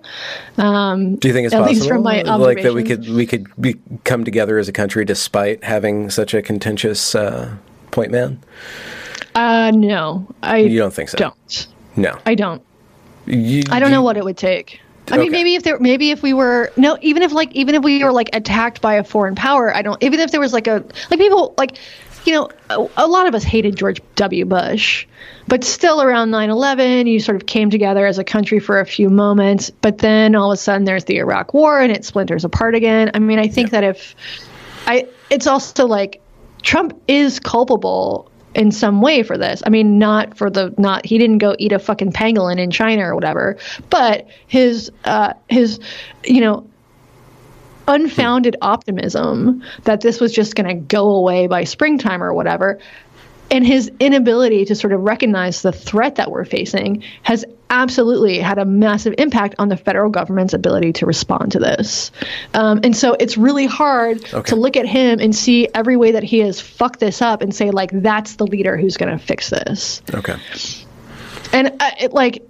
Um, Do you think it's at possible? Least from my like that we could we could be, come together as a country despite having such a contentious uh, point man? Uh, no, I. You don't think so? Don't. No, I don't. You, I don't you, know what it would take. I mean, maybe if there, maybe if we were no, even if like, even if we were like attacked by a foreign power, I don't. Even if there was like a like people like, you know, a, a lot of us hated George W. Bush, but still around 9/11, you sort of came together as a country for a few moments, but then all of a sudden there's the Iraq War and it splinters apart again. I mean, I think yeah. that if I, it's also like Trump is culpable in some way for this. I mean, not for the not he didn't go eat a fucking pangolin in China or whatever, but his uh, his you know unfounded optimism that this was just going to go away by springtime or whatever. And his inability to sort of recognize the threat that we're facing has absolutely had a massive impact on the federal government's ability to respond to this. Um, and so it's really hard Okay. to look at him and see every way that he has fucked this up and say, like, that's the leader who's going to fix this. Okay. And uh, it, like,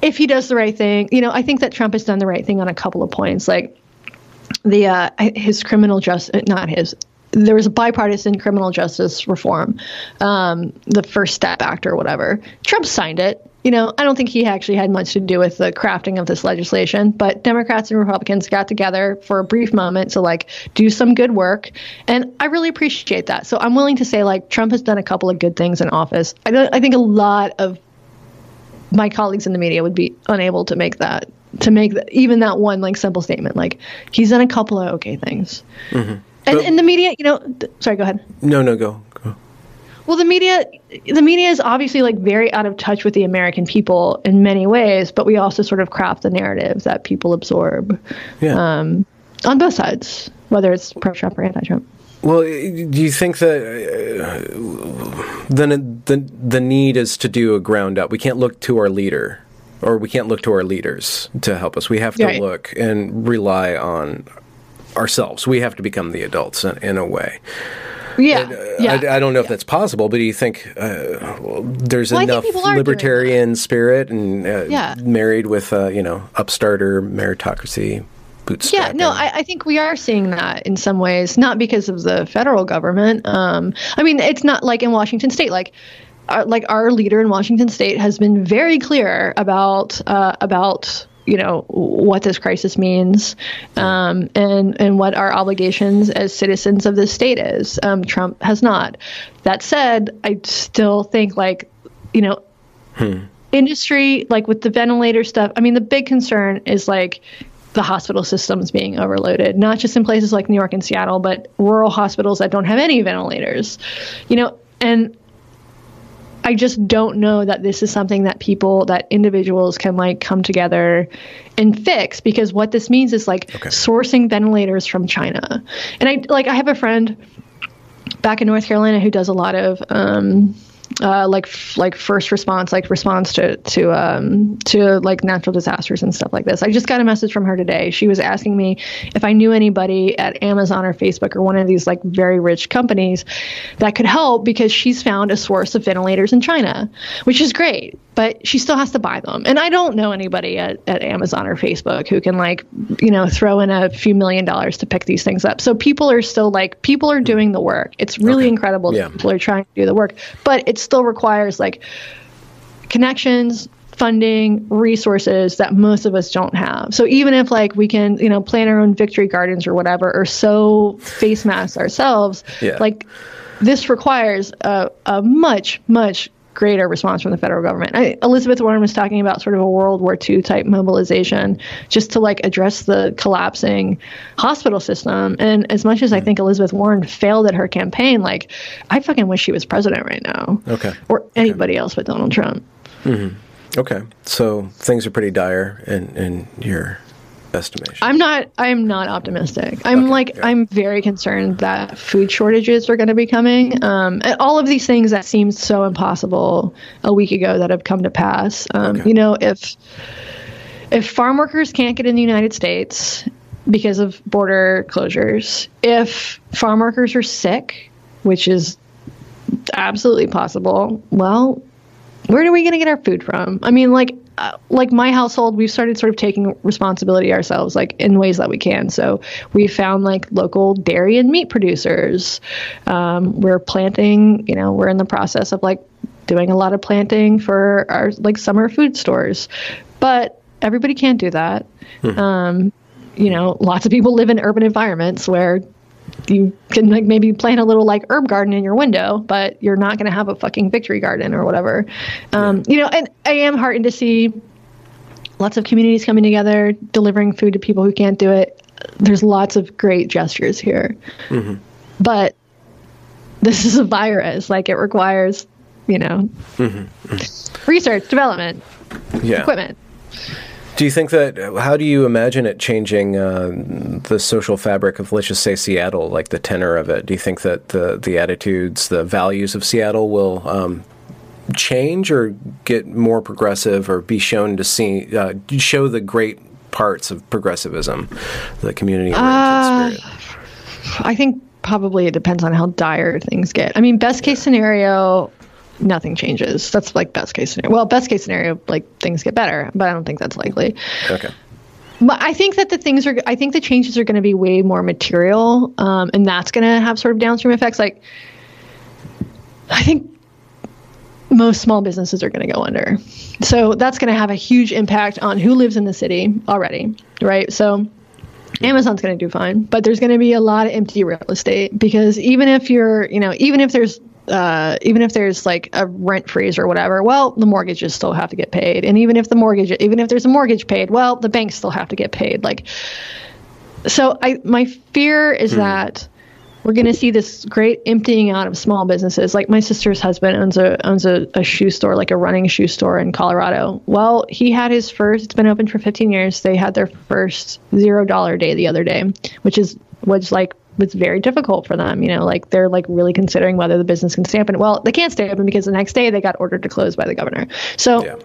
if he does the right thing, you know, I think that Trump has done the right thing on a couple of points. Like the uh, his criminal justice, not his. There was a bipartisan criminal justice reform, um, the First Step Act or whatever. Trump signed it. You know, I don't think he actually had much to do with the crafting of this legislation, but Democrats and Republicans got together for a brief moment to like do some good work, and I really appreciate that. So I'm willing to say like Trump has done a couple of good things in office. I I think a lot of my colleagues in the media would be unable to make that to make even that one like simple statement like he's done a couple of okay things and in the media you know th- sorry go ahead No, no, go. go. well the media the media is obviously like very out of touch with the american people in many ways but we also sort of craft the narrative that people absorb Yeah. um, on both sides whether it's pro-trump or anti-trump Well, do you think that uh, then the the need is to do a ground up? We can't look to our leader, or we can't look to our leaders to help us. We have to Right. look and rely on ourselves. We have to become the adults in, in a way. yeah yeah I, I don't know if that's possible, but do you think uh, well, there's Well, think enough doing libertarian spirit and uh, Yeah. married with uh, you know upstarter meritocracy bootstrapping? Yeah, no, I, I think we are seeing that in some ways, not because of the federal government. Um, I mean, it's not like in Washington State, like. Our, like our leader in Washington State has been very clear about uh, about you know what this crisis means um, and and what our obligations as citizens of this state is. Um, Trump has not. That said, I still think like you know industry, like with the ventilator stuff, I mean, the big concern is like the hospital systems being overloaded, not just in places like New York and Seattle, but rural hospitals that don't have any ventilators, you know, and I just don't know that this is something that people, that individuals can like come together and fix because what this means is like Okay. sourcing ventilators from China. And I like, I have a friend back in North Carolina who does a lot of um, uh, like like first response, like response to to um, to like natural disasters and stuff like this. I just got a message from her today. She was asking me if I knew anybody at Amazon or Facebook or one of these like very rich companies that could help because she's found a source of ventilators in China, which is great. But she still has to buy them, and I don't know anybody at, at Amazon or Facebook who can like you know throw in a few million dollars to pick these things up. So people are still like people are doing the work. It's really incredible that Yeah. people are trying to do the work, but it still requires like connections funding resources that most of us don't have so even if like we can you know plan our own victory gardens or whatever or sew face masks ourselves Yeah. like this requires a, a much much greater response from the federal government. I, elizabeth warren was talking about sort of a world war ii type mobilization just to like address the collapsing hospital system. And as much as i hmm. think elizabeth warren failed at her campaign like i fucking wish she was president right now. Okay. or anybody else but donald trump. Mm-hmm. Okay, so things are pretty dire in in your estimation. I'm not. I'm not optimistic. I'm Okay, like. yeah. I'm very concerned that food shortages are going to be coming. Um, and all of these things that seemed so impossible a week ago that have come to pass. Um, Okay. You know, if if farm workers can't get in the United States because of border closures, if farm workers are sick, which is absolutely possible, well, where are we going to get our food from? I mean, like, uh, like my household, we've started sort of taking responsibility ourselves, like in ways that we can. So we found like local dairy and meat producers. Um, we're planting, you know, we're in the process of like doing a lot of planting for our like summer food stores, but everybody can't do that. Um, you know, lots of people live in urban environments where you can like maybe plant a little like herb garden in your window, but you're not going to have a fucking victory garden or whatever. Um, You know, and I am heartened to see lots of communities coming together, delivering food to people who can't do it. There's lots of great gestures here, mm-hmm. but this is a virus. Like it requires, you know, mm-hmm. Mm-hmm. research, development, yeah. equipment. Do you think that? How do you imagine it changing uh, the social fabric of, let's just say, Seattle, like the tenor of it? Do you think that the the attitudes, the values of Seattle will um, change or get more progressive, or be shown to see uh, show the great parts of progressivism, the community Uh, oriented spirit? I think probably it depends on how dire things get. I mean, best case scenario, nothing changes. That's like best case scenario. Well, best case scenario, like things get better, but I don't think that's likely. Okay. But I think that the things are, I think the changes are going to be way more material, um, and that's going to have sort of downstream effects. Like, I think most small businesses are going to go under. So that's going to have a huge impact on who lives in the city already, right? So Amazon's going to do fine, but there's going to be a lot of empty real estate because even if you're, you know, even if there's uh, even if there's like a rent freeze or whatever, well, the mortgages still have to get paid. And even if the mortgage, even if there's a mortgage paid, well, the banks still have to get paid. Like, so I, my fear is that we're going to see this great emptying out of small businesses. Like my sister's husband owns a owns a, a shoe store, like a running shoe store in Colorado. Well, he had his first. It's been open for 15 years. They had their first zero dollar day the other day, which is was like was very difficult for them. You know, like they're like really considering whether the business can stay open. Well, they can't stay open because the next day they got ordered to close by the governor. So Yeah.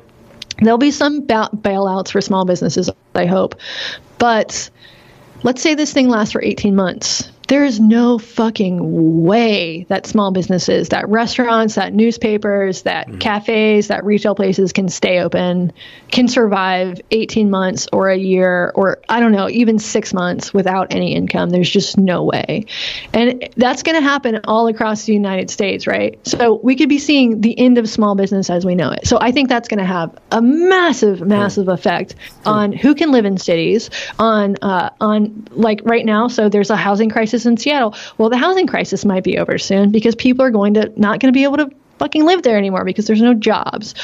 there'll be some ba- bailouts for small businesses, I hope. But let's say this thing lasts for 18 months. There is no fucking way that small businesses, that restaurants, that newspapers, that cafes, that retail places can stay open, can survive 18 months or a year or I don't know, even six months without any income. There's just no way. And that's going to happen all across the United States, right? So we could be seeing the end of small business as we know it. So I think that's going to have a massive, massive effect on who can live in cities, on uh, on like right now. So there's a housing crisis in Seattle. Well, the housing crisis might be over soon because people are going to not going to be able to fucking live there anymore because there's no jobs.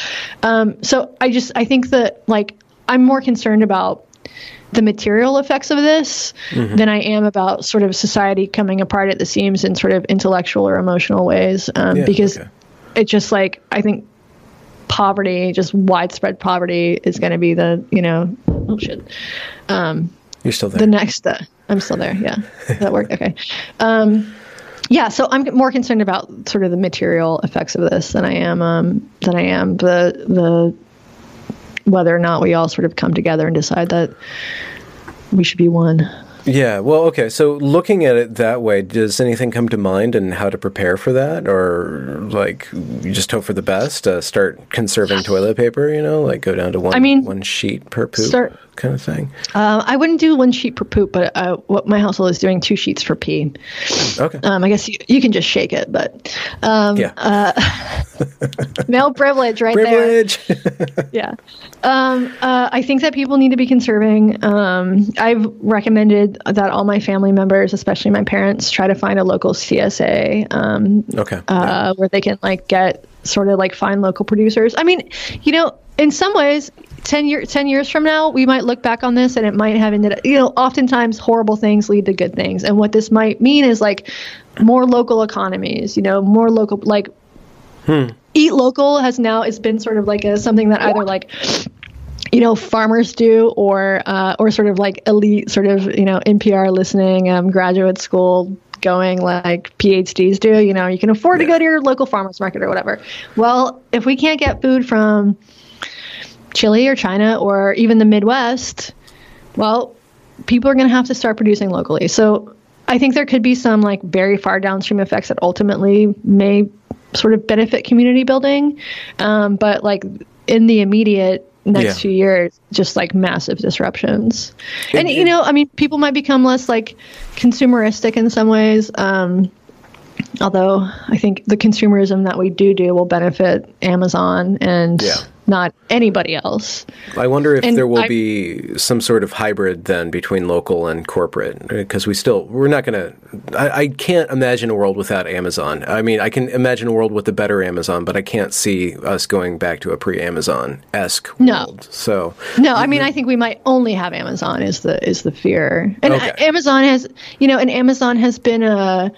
Um, so I just I think that like I'm more concerned about the material effects of this than I am about sort of society coming apart at the seams in sort of intellectual or emotional ways. Um, Yeah, because okay. it just like I think poverty, just widespread poverty, is going to be the you know oh shit You're still there. the next uh, i'm still there yeah that work okay um yeah so i'm more concerned about sort of the material effects of this than i am um than i am the the whether or not we all sort of come together and decide that we should be one Yeah, well, okay. So looking at it that way, does anything come to mind and how to prepare for that, or like you just hope for the best? Uh, start conserving toilet paper, you know, like go down to one I mean, one sheet per poop start- kind of thing. uh, i wouldn't do one sheet per poop but uh, what my household is doing two sheets for pee Okay. um, i guess you, you can just shake it but um, yeah. male privilege right there Privilege. yeah. Um, uh, I think that people need to be conserving. Um, I've recommended that all my family members, especially my parents, try to find a local CSA um, okay. uh, where they can like get sort of like find local producers. I mean, you know, in some ways, 10, year, 10 years from now, we might look back on this and it might have ended, you know, oftentimes horrible things lead to good things. And what this might mean is like more local economies, you know, more local, like eat local has now it's been sort of like a something that either like you know farmers do or uh, or sort of like elite sort of you know NPR listening um, graduate school going like PhDs do you know you can afford to go to your local farmers market or whatever. Well if we can't get food from Chile or China or even the Midwest well people are going to have to start producing locally so I think there could be some like very far downstream effects that ultimately may sort of benefit community building. Um, but like in the immediate next Yeah. few years, just like massive disruptions. and, you know, I mean, people might become less like consumeristic in some ways. Um, although I think the consumerism that we do do will benefit Amazon and Yeah. Not anybody else. I wonder if and there will I- be some sort of hybrid then between local and corporate, because we still we're not going to. I can't imagine a world without Amazon. I mean, I can imagine a world with a better Amazon, but I can't see us going back to a pre-Amazon esque No. world. So No, I mean I think we might only have Amazon is the is the fear. And uh, Okay. Amazon has, you know, and Amazon has been a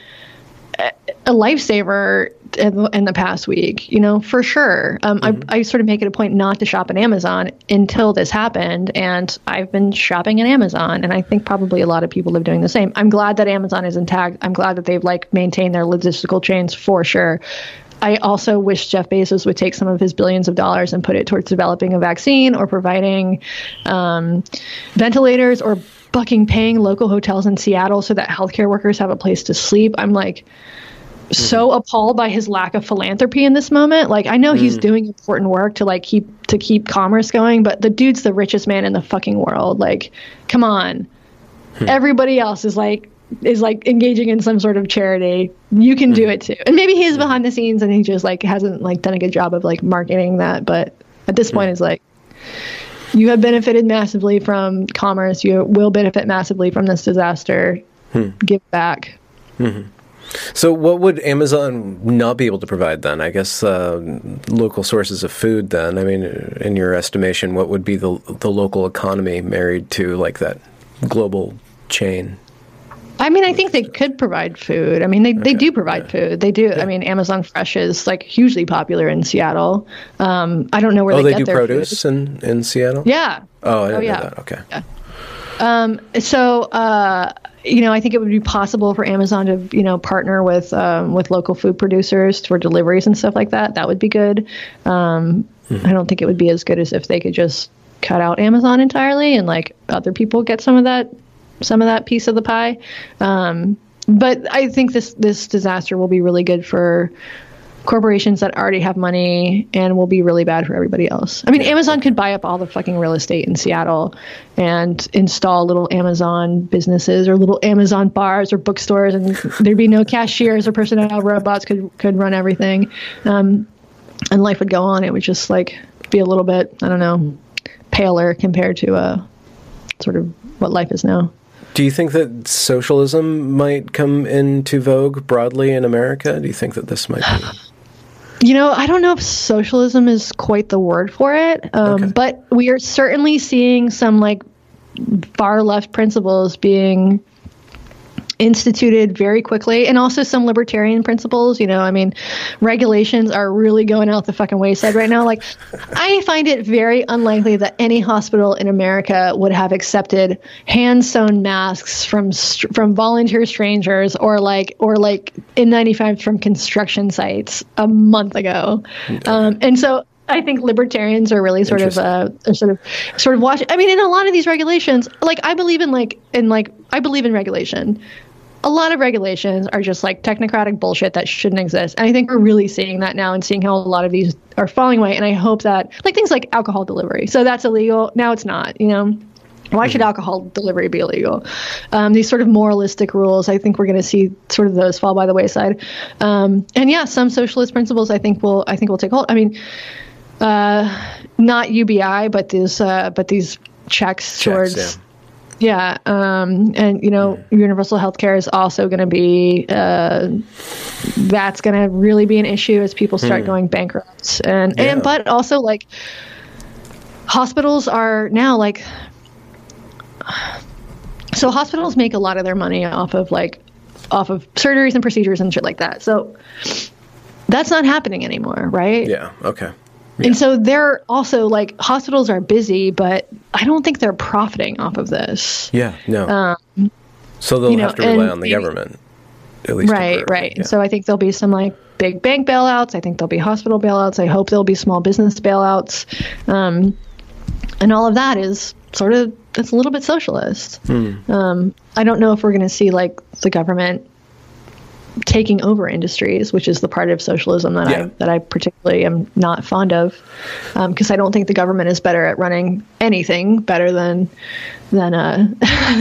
a lifesaver in the, in the past week, you know, for sure. Um, mm-hmm. I, I sort of make it a point not to shop at Amazon until this happened. And I've been shopping at Amazon. And I think probably a lot of people are doing the same. I'm glad that Amazon is intact. I'm glad that they've like maintained their logistical chains for sure. I also wish Jeff Bezos would take some of his billions of dollars and put it towards developing a vaccine or providing um, ventilators or fucking paying local hotels in Seattle so that healthcare workers have a place to sleep. I'm like, so mm-hmm. appalled by his lack of philanthropy in this moment. Like I know mm. he's doing important work to like keep to keep commerce going, but the dude's the richest man in the fucking world. Like, come on. Hmm. Everybody else is like is like engaging in some sort of charity. You can do hmm. it too. And maybe he's behind the scenes and he just like hasn't like done a good job of like marketing that, but at this point it's like you have benefited massively from commerce. You will benefit massively from this disaster. Hmm. Give back. Mm-hmm. So, what would Amazon not be able to provide then? I guess uh, local sources of food. Then, I mean, in your estimation, what would be the the local economy married to like that global chain? I mean, I think they could provide food. I mean, they, okay. they do provide yeah. food. They do. Yeah. I mean, Amazon Fresh is like hugely popular in Seattle. Um, I don't know where oh, they, they do produce in, in Seattle. Yeah. Oh, oh yeah. Know that. Okay. Yeah. Um, so, uh, you know, I think it would be possible for Amazon to, you know, partner with um, with local food producers for deliveries and stuff like that. That would be good. Um, mm-hmm. I don't think it would be as good as if they could just cut out Amazon entirely and like other people get some of that some of that piece of the pie. Um, but I think this this disaster will be really good for corporations that already have money and will be really bad for everybody else. I mean, Amazon could buy up all the fucking real estate in Seattle and install little Amazon businesses or little Amazon bars or bookstores, and there'd be no cashiers or personnel. Robots could could run everything, um, and life would go on. It would just like be a little bit, I don't know, paler compared to uh, sort of what life is now. Do you think that socialism might come into vogue broadly in America? Do you think that this might be? You know, I don't know if socialism is quite the word for it, um, okay. but we are certainly seeing some like far left principles being instituted very quickly and also some libertarian principles you know i mean regulations are really going out the fucking wayside right now. Like i find it very unlikely that any hospital in america would have accepted hand sewn masks from from volunteer strangers or like or like n95 from construction sites a month ago. Um, and so I think libertarians are really sort of uh, sort of sort of watch. I mean, in a lot of these regulations, like I believe in like in like I believe in regulation, a lot of regulations are just like technocratic bullshit that shouldn't exist. And I think we're really seeing that now and seeing how a lot of these are falling away. And I hope that, like things like alcohol delivery. So that's illegal. Now it's not, you know? Why should mm-hmm. alcohol delivery be illegal? Um, these sort of moralistic rules, I think we're going to see sort of those fall by the wayside. Um, and yeah, some socialist principles, I think will, I think will take hold. I mean, uh, not UBI, but these, uh, but these checks, checks towards yeah. Yeah, um, and you know, universal health care is also going to be uh, that's going to really be an issue as people start mm. going bankrupt, and yeah. and but also like hospitals are now like so hospitals make a lot of their money off of like off of surgeries and procedures and shit like that. So that's not happening anymore, right? Yeah. Okay. Yeah. And so they're also like hospitals are busy, but I don't think they're profiting off of this. Yeah, no. Um, so they'll you know, have to rely on the maybe, government. At least right, right. Yeah. So I think there'll be some like big bank bailouts. I think there'll be hospital bailouts. I hope there'll be small business bailouts. Um, and all of that is sort of it's a little bit socialist. Hmm. Um, I don't know if we're going to see like the government taking over industries, which is the part of socialism that yeah. I that I particularly am not fond of, because um, I don't think the government is better at running anything better than than, uh,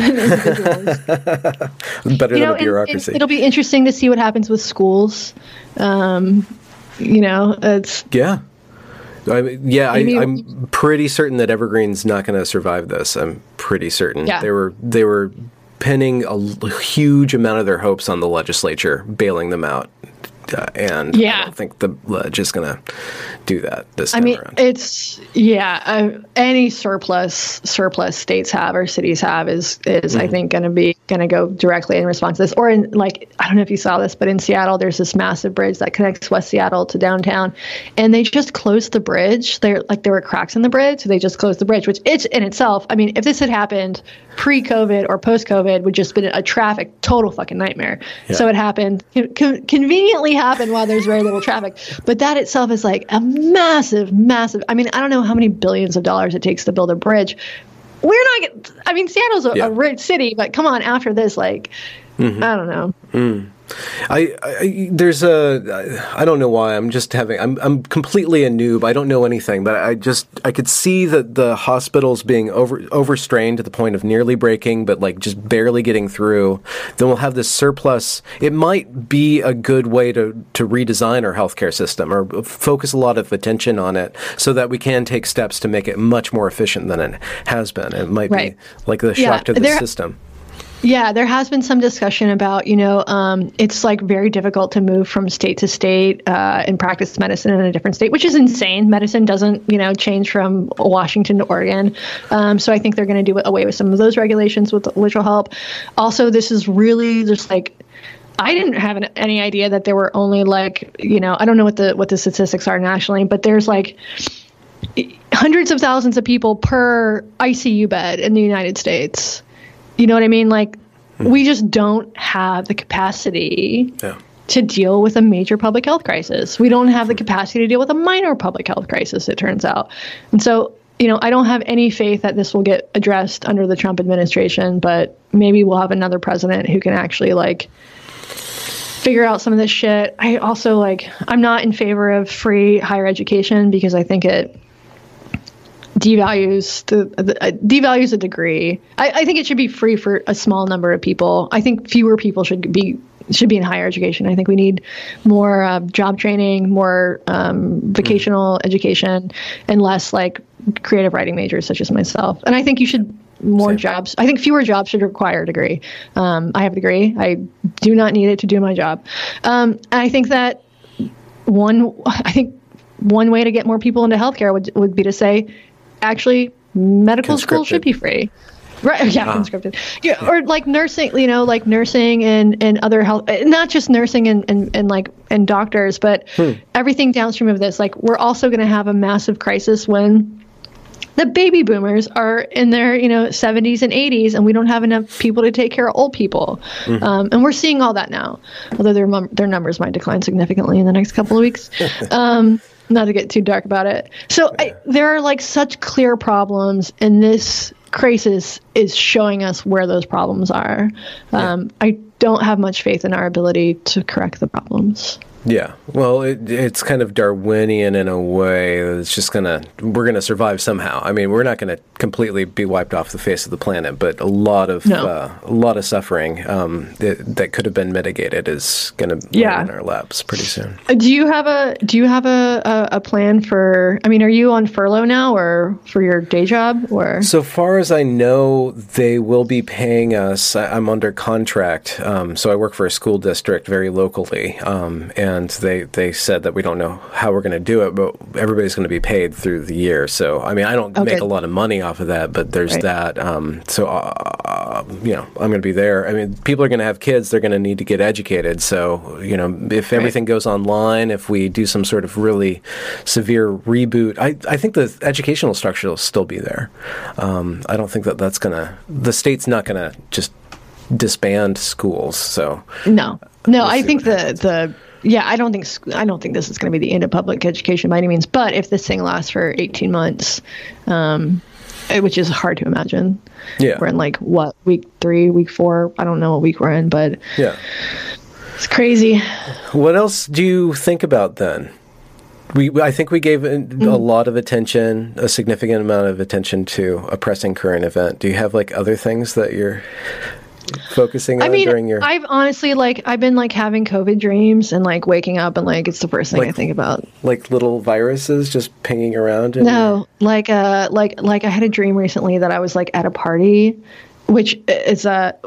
individuals. better you know, than a bureaucracy. It, will be interesting to see what happens with schools. Um, you know, it's yeah. I yeah, I, am pretty certain that Evergreen's not going to survive this. I'm pretty certain. Yeah. They were they were pinning a huge amount of their hopes on the legislature bailing them out. And Yeah. I don't think the ledge is going to do that this time I mean, around. it's yeah. Uh, any surplus surplus states have or cities have is is I think going to be going to go directly in response to this. Or in like I don't know if you saw this, but in Seattle, there's this massive bridge that connects West Seattle to downtown, and they just closed the bridge. There like there were cracks in the bridge, so they just closed the bridge. Which it's in itself. I mean, if this had happened pre-COVID or post-COVID, would just been a traffic total fucking nightmare. So it happened con- conveniently happened while there's very little traffic, but that itself is like a massive, massive. I mean, I don't know how many billions of dollars it takes to build a bridge. We're not. I mean, Seattle's a, Yeah. a rich city, but come on, after this, like, mm-hmm. I don't know. Mm. I, I there's a I don't know why I'm just having I'm I'm completely a noob I don't know anything but I just I could see that the hospitals being over overstrained to the point of nearly breaking but like just barely getting through then we'll have this surplus. It might be a good way to to redesign our healthcare system or focus a lot of attention on it so that we can take steps to make it much more efficient than it has been. It might Right. be like the Yeah, shock to the there- system Yeah, there has been some discussion about, you know, um, it's like very difficult to move from state to state uh, and practice medicine in a different state, which is insane. Medicine doesn't, you know, change from Washington to Oregon. Um, so I think they're going to do away with some of those regulations, with, which will help. Also, this is really just like, I didn't have an, any idea that there were only like, you know, I don't know what the what the statistics are nationally, but there's like hundreds of thousands of people per ICU bed in the United States. You know what I mean? Like, hmm. we just don't have the capacity yeah to deal with a major public health crisis. We don't have the hmm. capacity to deal with a minor public health crisis, it turns out. And so, you know, I don't have any faith that this will get addressed under the Trump administration, but maybe we'll have another president who can actually, like, figure out some of this shit. I also, like, I'm not in favor of free higher education because I think it devalues the, the uh, devalues a degree. I, I think it should be free for a small number of people. I think fewer people should be should be in higher education. I think we need more uh, job training, more um, vocational education, and less like creative writing majors such as myself. And I think you should more Same. jobs. I think fewer jobs should require a degree. Um, I have a degree. I do not need it to do my job. Um, and I think that one. I think one way to get more people into healthcare would would be to say, actually, medical school should be free. Right? Yeah, conscripted. Yeah, or like nursing. You know, like nursing and and other health. Not just nursing and and, and like and doctors, but everything downstream of this. Like we're also going to have a massive crisis when the baby boomers are in their you know 70s and 80s and we don't have enough people to take care of old people um, and we're seeing all that now although their their numbers might decline significantly in the next couple of weeks um, not to get too dark about it. So I, there are like such clear problems and this crisis is showing us where those problems are. Um, i don't have much faith in our ability to correct the problems. Yeah, well, it, it's kind of Darwinian in a way. It's just gonna we're gonna survive somehow. I mean, we're not gonna completely be wiped off the face of the planet, but a lot of No. uh, a lot of suffering um, that, that could have been mitigated is gonna Yeah. land in our laps pretty soon. Uh, Do you have a Do you have a, a, a plan for? I mean, are you on furlough now, or for your day job, or? So far as I know, they will be paying us. I- I'm under contract, um, so I work for a school district very locally, um, and they they said that we don't know how we're going to do it, but everybody's going to be paid through the year. So I mean, I don't Oh, make a lot of money off of that, but there's Right. that. Um, so uh, you know, I'm going to be there. I mean, people are going to have kids; they're going to need to get educated. So you know, if everything goes online, if we do some sort of really severe reboot, I I think the educational structure will still be there. Um, I don't think that that's going to the state's not going to just disband schools. So No, no. We'll I think the the yeah. I don't think I don't think this is going to be the end of public education by any means. But if this thing lasts for eighteen months, um, which is hard to imagine, yeah, we're in like what week three, week four. I don't know what week we're in, but yeah. it's crazy. What else do you think about then? We, I think we gave a, a mm-hmm. lot of attention, a significant amount of attention to a pressing current event. Do you have like other things that you're focusing on I mean, during your? I've honestly like I've been like having COVID dreams and like waking up and like it's the first thing I think about. like little viruses just pinging around? In No, like uh, like like I had a dream recently that I was like at a party, which is a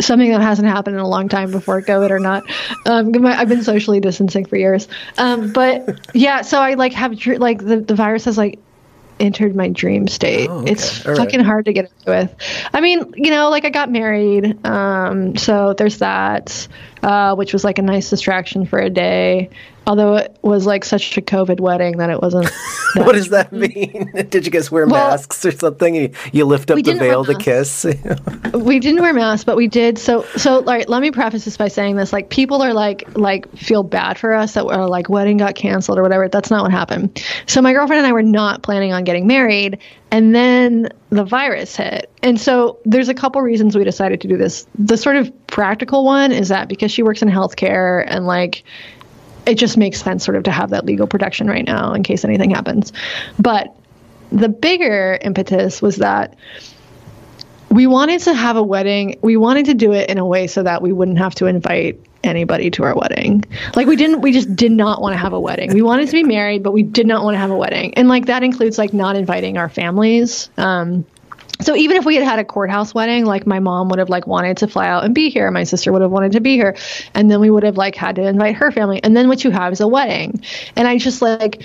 something that hasn't happened in a long time before COVID or not. Um, I've been socially distancing for years. Um, but yeah, so I like have like the, the virus has like entered my dream state. Oh, okay. It's All fucking right. hard to get into with. I mean, you know, like I got married, um, so there's that, uh, which was like a nice distraction for a day although it was like such a COVID wedding that it wasn't. That what does that mean? Did you guys wear well, masks or something? You, you lift up the veil to kiss. we didn't wear masks, but we did. So, so like, let me preface this by saying this: like, people are like, like, feel bad for us that our like wedding got canceled or whatever. That's not what happened. So, my girlfriend and I were not planning on getting married, and then the virus hit. And so there's a couple reasons we decided to do this. The sort of practical one is that because she works in healthcare and like it just makes sense sort of to have that legal protection right now in case anything happens. But the bigger impetus was that we wanted to have a wedding. We wanted to do it in a way so that we wouldn't have to invite anybody to our wedding. Like we didn't we just did not want to have a wedding. We wanted to be married, but we did not want to have a wedding. And like that includes like not inviting our families. Um so even if we had had a courthouse wedding like my mom would have like wanted to fly out and be here my sister would have wanted to be here and then we would have like had to invite her family and then what you have is a wedding and i just like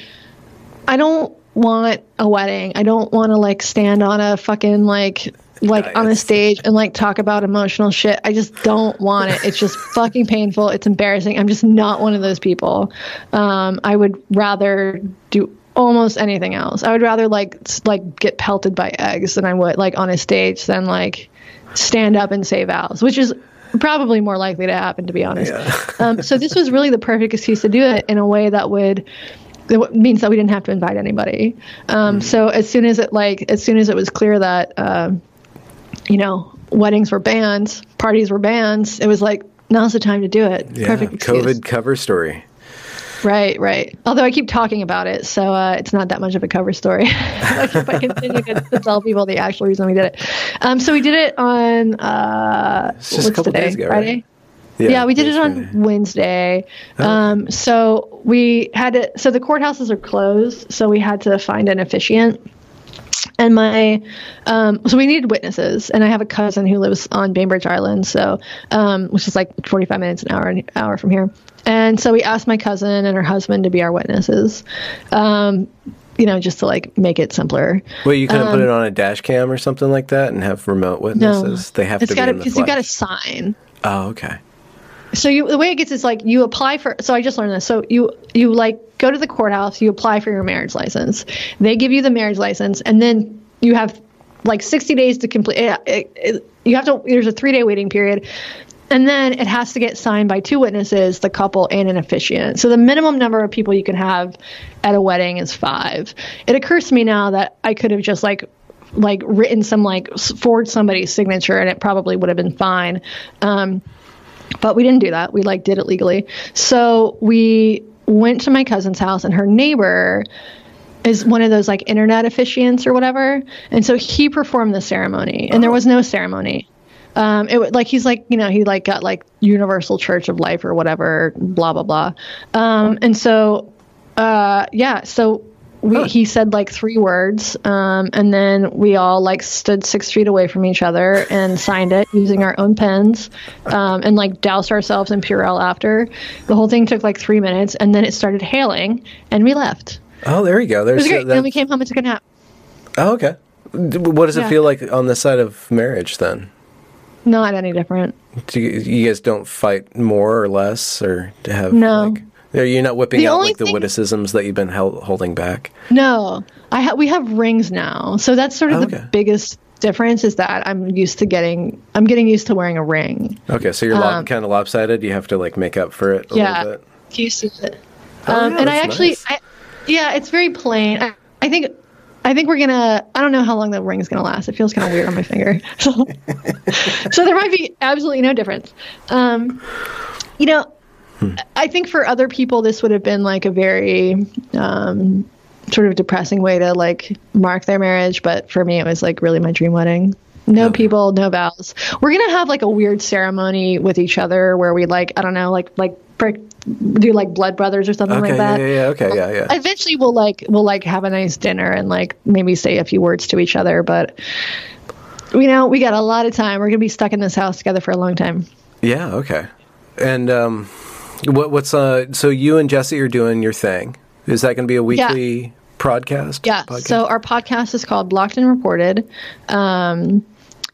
i don't want a wedding i don't want to like stand on a fucking like like on a stage and like talk about emotional shit. I just don't want it. It's just fucking painful. It's embarrassing. I'm just not one of those people. Um, I would rather do almost anything else. I would rather like like get pelted by eggs than I would like on a stage than like stand up and say vows, which is probably more likely to happen to be honest. Yeah. um, so this was really the perfect excuse to do it in a way that would it means that we didn't have to invite anybody. Um, mm So as soon as it like as soon as it was clear that uh, you know weddings were banned, parties were banned, it was like now's the time to do it. Yeah, Perfect excuse. COVID cover story. Right, right. Although I keep talking about it, so uh, it's not that much of a cover story. if I continue to, to, tell people the actual reason we did it. Um, so we did it on uh, what's today? Ago, Friday. Right? Yeah, yeah, we did it on Friday. Wednesday. Oh. Um, so we had to. So the courthouses are closed, so we had to find an officiant and my um, so we needed witnesses and i have a cousin who lives on bainbridge island so um, which is like 45 minutes an hour an hour from here. And so we asked my cousin and her husband to be our witnesses um, you know just to like make it simpler. Well you couldn't put it um, on a dash cam or something like that and have remote witnesses? No, they have to gotta, be because you've got to sign. Oh okay so you the way it gets is like you apply for so i just learned this. So you you like go to the courthouse you apply for your marriage license. They give you the marriage license and then you have like 60 days to complete it, it, it, you have to there's a three day waiting period. And then it has to get signed by two witnesses the couple and an officiant. So the minimum number of people you can have at a wedding is five. It occurs to me now that i could have just like like written some like forged somebody's signature and it probably would have been fine. Um, but we didn't do that. We like did it legally. So we went to my cousin's house and her neighbor is one of those like internet officiants or whatever. And so he performed the ceremony and there was no ceremony. Um, it like he's like you know he like got like Universal Church of Life or whatever blah blah blah, um, and so uh, yeah so we, huh. he said like three words um, and then we all like stood six feet away from each other and signed it using our own pens um, and like doused ourselves in purell after. The whole thing took like three minutes and then it started hailing and we left. Oh there you go. There's it was great. Then we came home and took a nap. Oh okay. What does it feel like on the side of marriage then? Not any different. Do you, you guys don't fight more or less or to have no. like, you're not whipping the out like the witticisms that you've been held, holding back. No, I ha- we have rings now, so that's sort of oh, okay. the biggest difference is that I'm used to getting I'm getting used to wearing a ring. Okay, so you're um, kind of lopsided. You have to like make up for it a yeah, little bit. Used to it. Oh, um, yeah, and I actually, nice. I, yeah, it's very plain. I, I think I think we're gonna. I don't know how long the ring's gonna last. It feels kind of weird on my finger, so, so there might be absolutely no difference. Um, you know, Hmm. I think for other people, this would have been like a very um, sort of depressing way to like mark their marriage. But for me, it was like really my dream wedding. No okay. people, no vows. We're gonna have like a weird ceremony with each other where we like I don't know like like do like blood brothers or something okay, like that. Yeah, yeah, okay, yeah, yeah. Eventually, we'll like we'll like have a nice dinner and like maybe say a few words to each other, but you know, we got a lot of time. We're gonna be stuck in this house together for a long time. Yeah. Okay. And um, what what's uh? So you and Jesse are doing your thing. Is that going to be a weekly podcast? Yeah. Podcast? So our podcast is called Blocked and Reported. Um,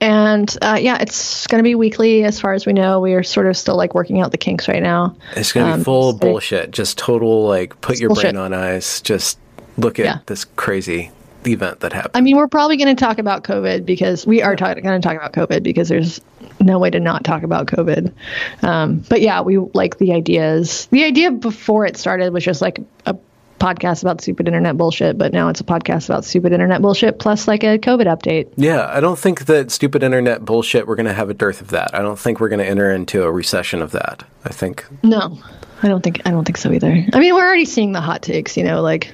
and uh, yeah, it's going to be weekly as far as we know. We are sort of still like working out the kinks right now. It's going to be Um, full so- bullshit. Just total like put your bullshit. brain on ice. Just look at Yeah. this crazy event that happened. I mean, we're probably going to talk about COVID because we are going to talk about COVID because there's no way to not talk about COVID. Um, but yeah, we like the ideas. The idea before it started was just like a podcast about stupid internet bullshit, but now it's a podcast about stupid internet bullshit plus like a COVID update. Yeah, I don't think that stupid internet bullshit. We're going to have a dearth of that. I don't think we're going to enter into a recession of that. I think. No, I don't think I don't think so either. I mean, we're already seeing the hot takes, you know, like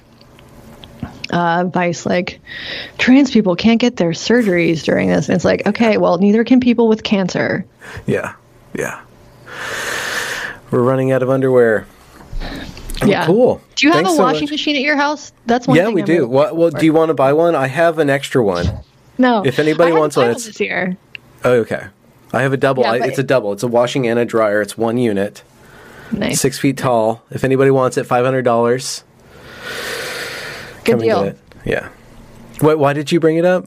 uh, Vice, like trans people can't get their surgeries during this. And it's like, okay, well, neither can people with cancer. Yeah, yeah. We're running out of underwear. Oh, Yeah. cool. Do you have Thanks a so washing much. machine at your house? That's one Yeah, we I'm do. Well, well, do you want to buy one? I have an extra one. No. if anybody wants one, it's- this year. Oh, okay. I have a double. Yeah, I, it's a double. It's a washing and a dryer. It's one unit, Nice. six feet tall. If anybody wants it, five hundred dollars. Good deal. it. Yeah. What? Why did you bring it up?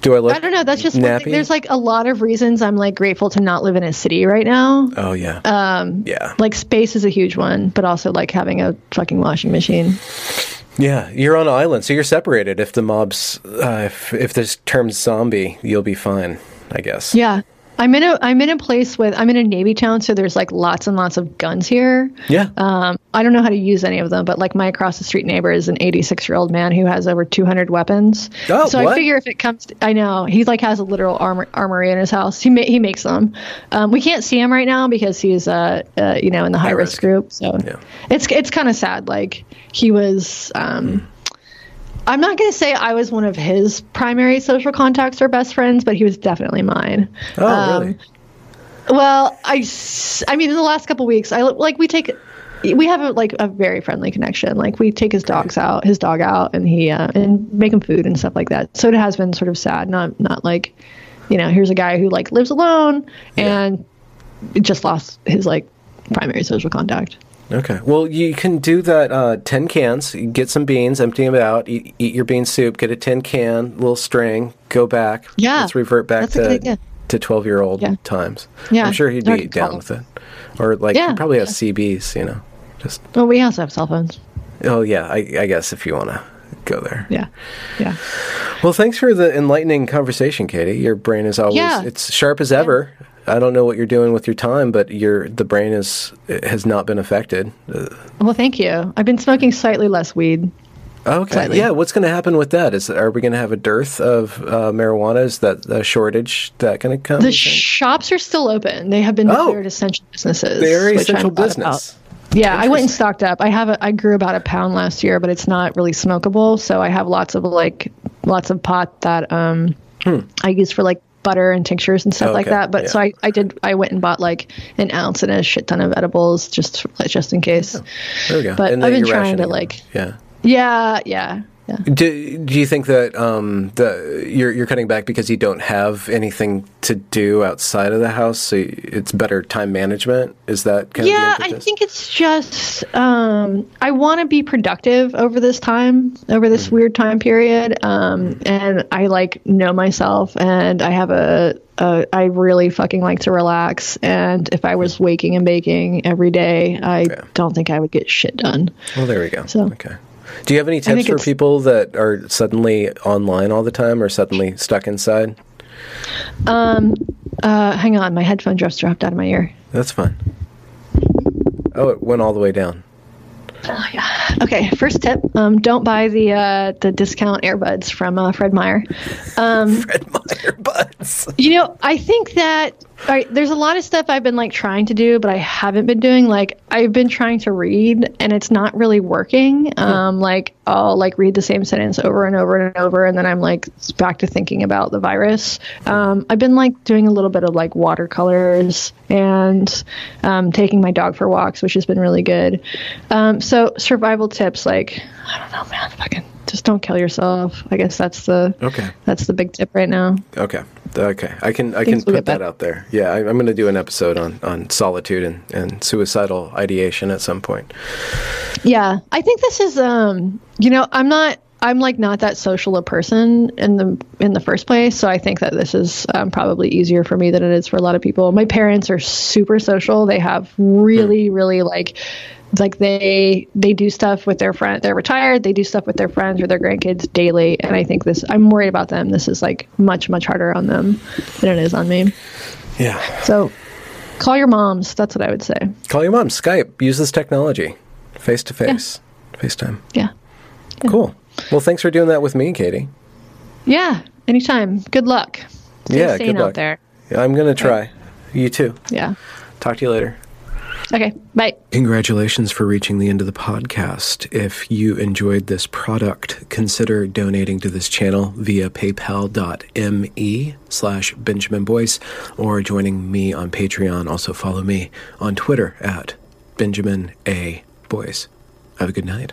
Do I look? I don't know. That's just nappy? there's like a lot of reasons I'm like grateful to not live in a city right now. Oh yeah. Um. Yeah. Like space is a huge one, but also like having a fucking washing machine. Yeah. You're on an island, so you're separated. If the mobs, uh, if if this term's zombie, you'll be fine. I guess. Yeah. I'm in a I'm in a place with I'm in a navy town, so there's like lots and lots of guns here. Yeah. Um, I don't know how to use any of them, but like my across the street neighbor is an 86 year old man who has over 200 weapons. Oh, so what? I figure if it comes, to, I know he like has a literal armor, armory in his house. He ma- he makes them. Um, we can't see him right now because he's uh, uh you know in the high, risk. risk. group. So Yeah. it's it's kind of sad. Like he was. Um, I'm not going to say I was one of his primary social contacts or best friends, but he was definitely mine. oh um, really? Well, I, I mean, in the last couple weeks, I like we take, we have a, like a very friendly connection. Like we take his dogs out, his dog out, and he uh, and make him food and stuff like that. So it has been sort of sad. Not not like, you know, here's a guy who like lives alone and just lost his like primary social contact. Okay. Well, you can do that. Uh, ten cans. You get some beans, empty them out. Eat, eat your bean soup. Get a tin can, little string. Go back. Yeah, Let's revert back to to twelve year old Yeah. times. Yeah, I'm sure he'd be down with it. Or like Yeah, he probably has CBs. You know. Just Well, we also have cell phones. oh yeah. I, I guess if you want to go there. Yeah, yeah. Well, thanks for the enlightening conversation, Katie. Your brain is always Yeah. it's sharp as ever. I don't know what you're doing with your time, but your the brain is has not been affected. Uh, Well, thank you. I've been smoking slightly less weed. Okay. Slightly. Yeah. What's going to happen with that? Is are we going to have a dearth of uh, marijuana? Is that a shortage that going to come? The shops are still open. They have been Oh. declared essential businesses. Very which essential business. Yeah, I went and stocked up. I have a, I grew about a pound last year, but it's not really smokable. So I have lots of like lots of pot that um I use for like butter and tinctures and stuff like. Okay, that. But yeah. so I, I did I went and bought like an ounce and a shit ton of edibles just just in case. Oh, there we go. but I've been trying to, like- Yeah. Yeah, yeah, yeah. Do, do you think that um, the you're you're cutting back because you don't have anything to do outside of the house, so it's better time management? Is that kind yeah i think it's just um, i want to be productive over this time over Mm-hmm. this weird time period um, and i like know myself and i have a, i really fucking like to relax and if i was waking and baking every day i Yeah. don't think i would get shit done Well, there we go. So- okay. Do you have any tips for people that are suddenly online all the time or suddenly stuck inside? uh, hang on my headphone just dropped out of my ear That's fine. Oh, it went all the way down. Oh, yeah. Okay first tip um, don't buy the uh, the discount earbuds from uh, fred meyer Fred Meyer buds. You know, I think that right, there's a lot of stuff I've been like trying to do, but I haven't been doing. Like I've been trying to read, and it's not really working. Um, like I'll like read the same sentence over and over and over, and then I'm like back to thinking about the virus. Um, I've been like doing a little bit of like watercolors and um, taking my dog for walks, which has been really good. Um, so survival tips, like I don't know, man, fucking just don't kill yourself. I guess that's the Okay. that's the big tip right now. Okay. Okay, I can I Things can put that out there. Yeah, I, I'm going to do an episode on, on solitude and, and suicidal ideation at some point. Yeah, I think this is um, you know, I'm not I'm like not that social a person in the in the first place, so I think that this is um, probably easier for me than it is for a lot of people. My parents are super social. They have really really like like they they do stuff with their friend they're retired they do stuff with their friends or their grandkids daily and i think this i'm worried about them this is like much much harder on them than it is on me Yeah. so call your moms that's what i would say Call your mom. Skype. Use this technology. Face to face. FaceTime. yeah Cool. Well, thanks for doing that with me, Katie. yeah anytime good luck Stay Yeah, good out luck. there I'm going to try. You too. yeah Talk to you later. Okay bye Congratulations for reaching the end of the podcast. If you enjoyed this product, consider donating to this channel via paypal.me slash Benjamin Boyce or joining me on Patreon. Also follow me on Twitter at Benjamin A. Boyce. Have a good night.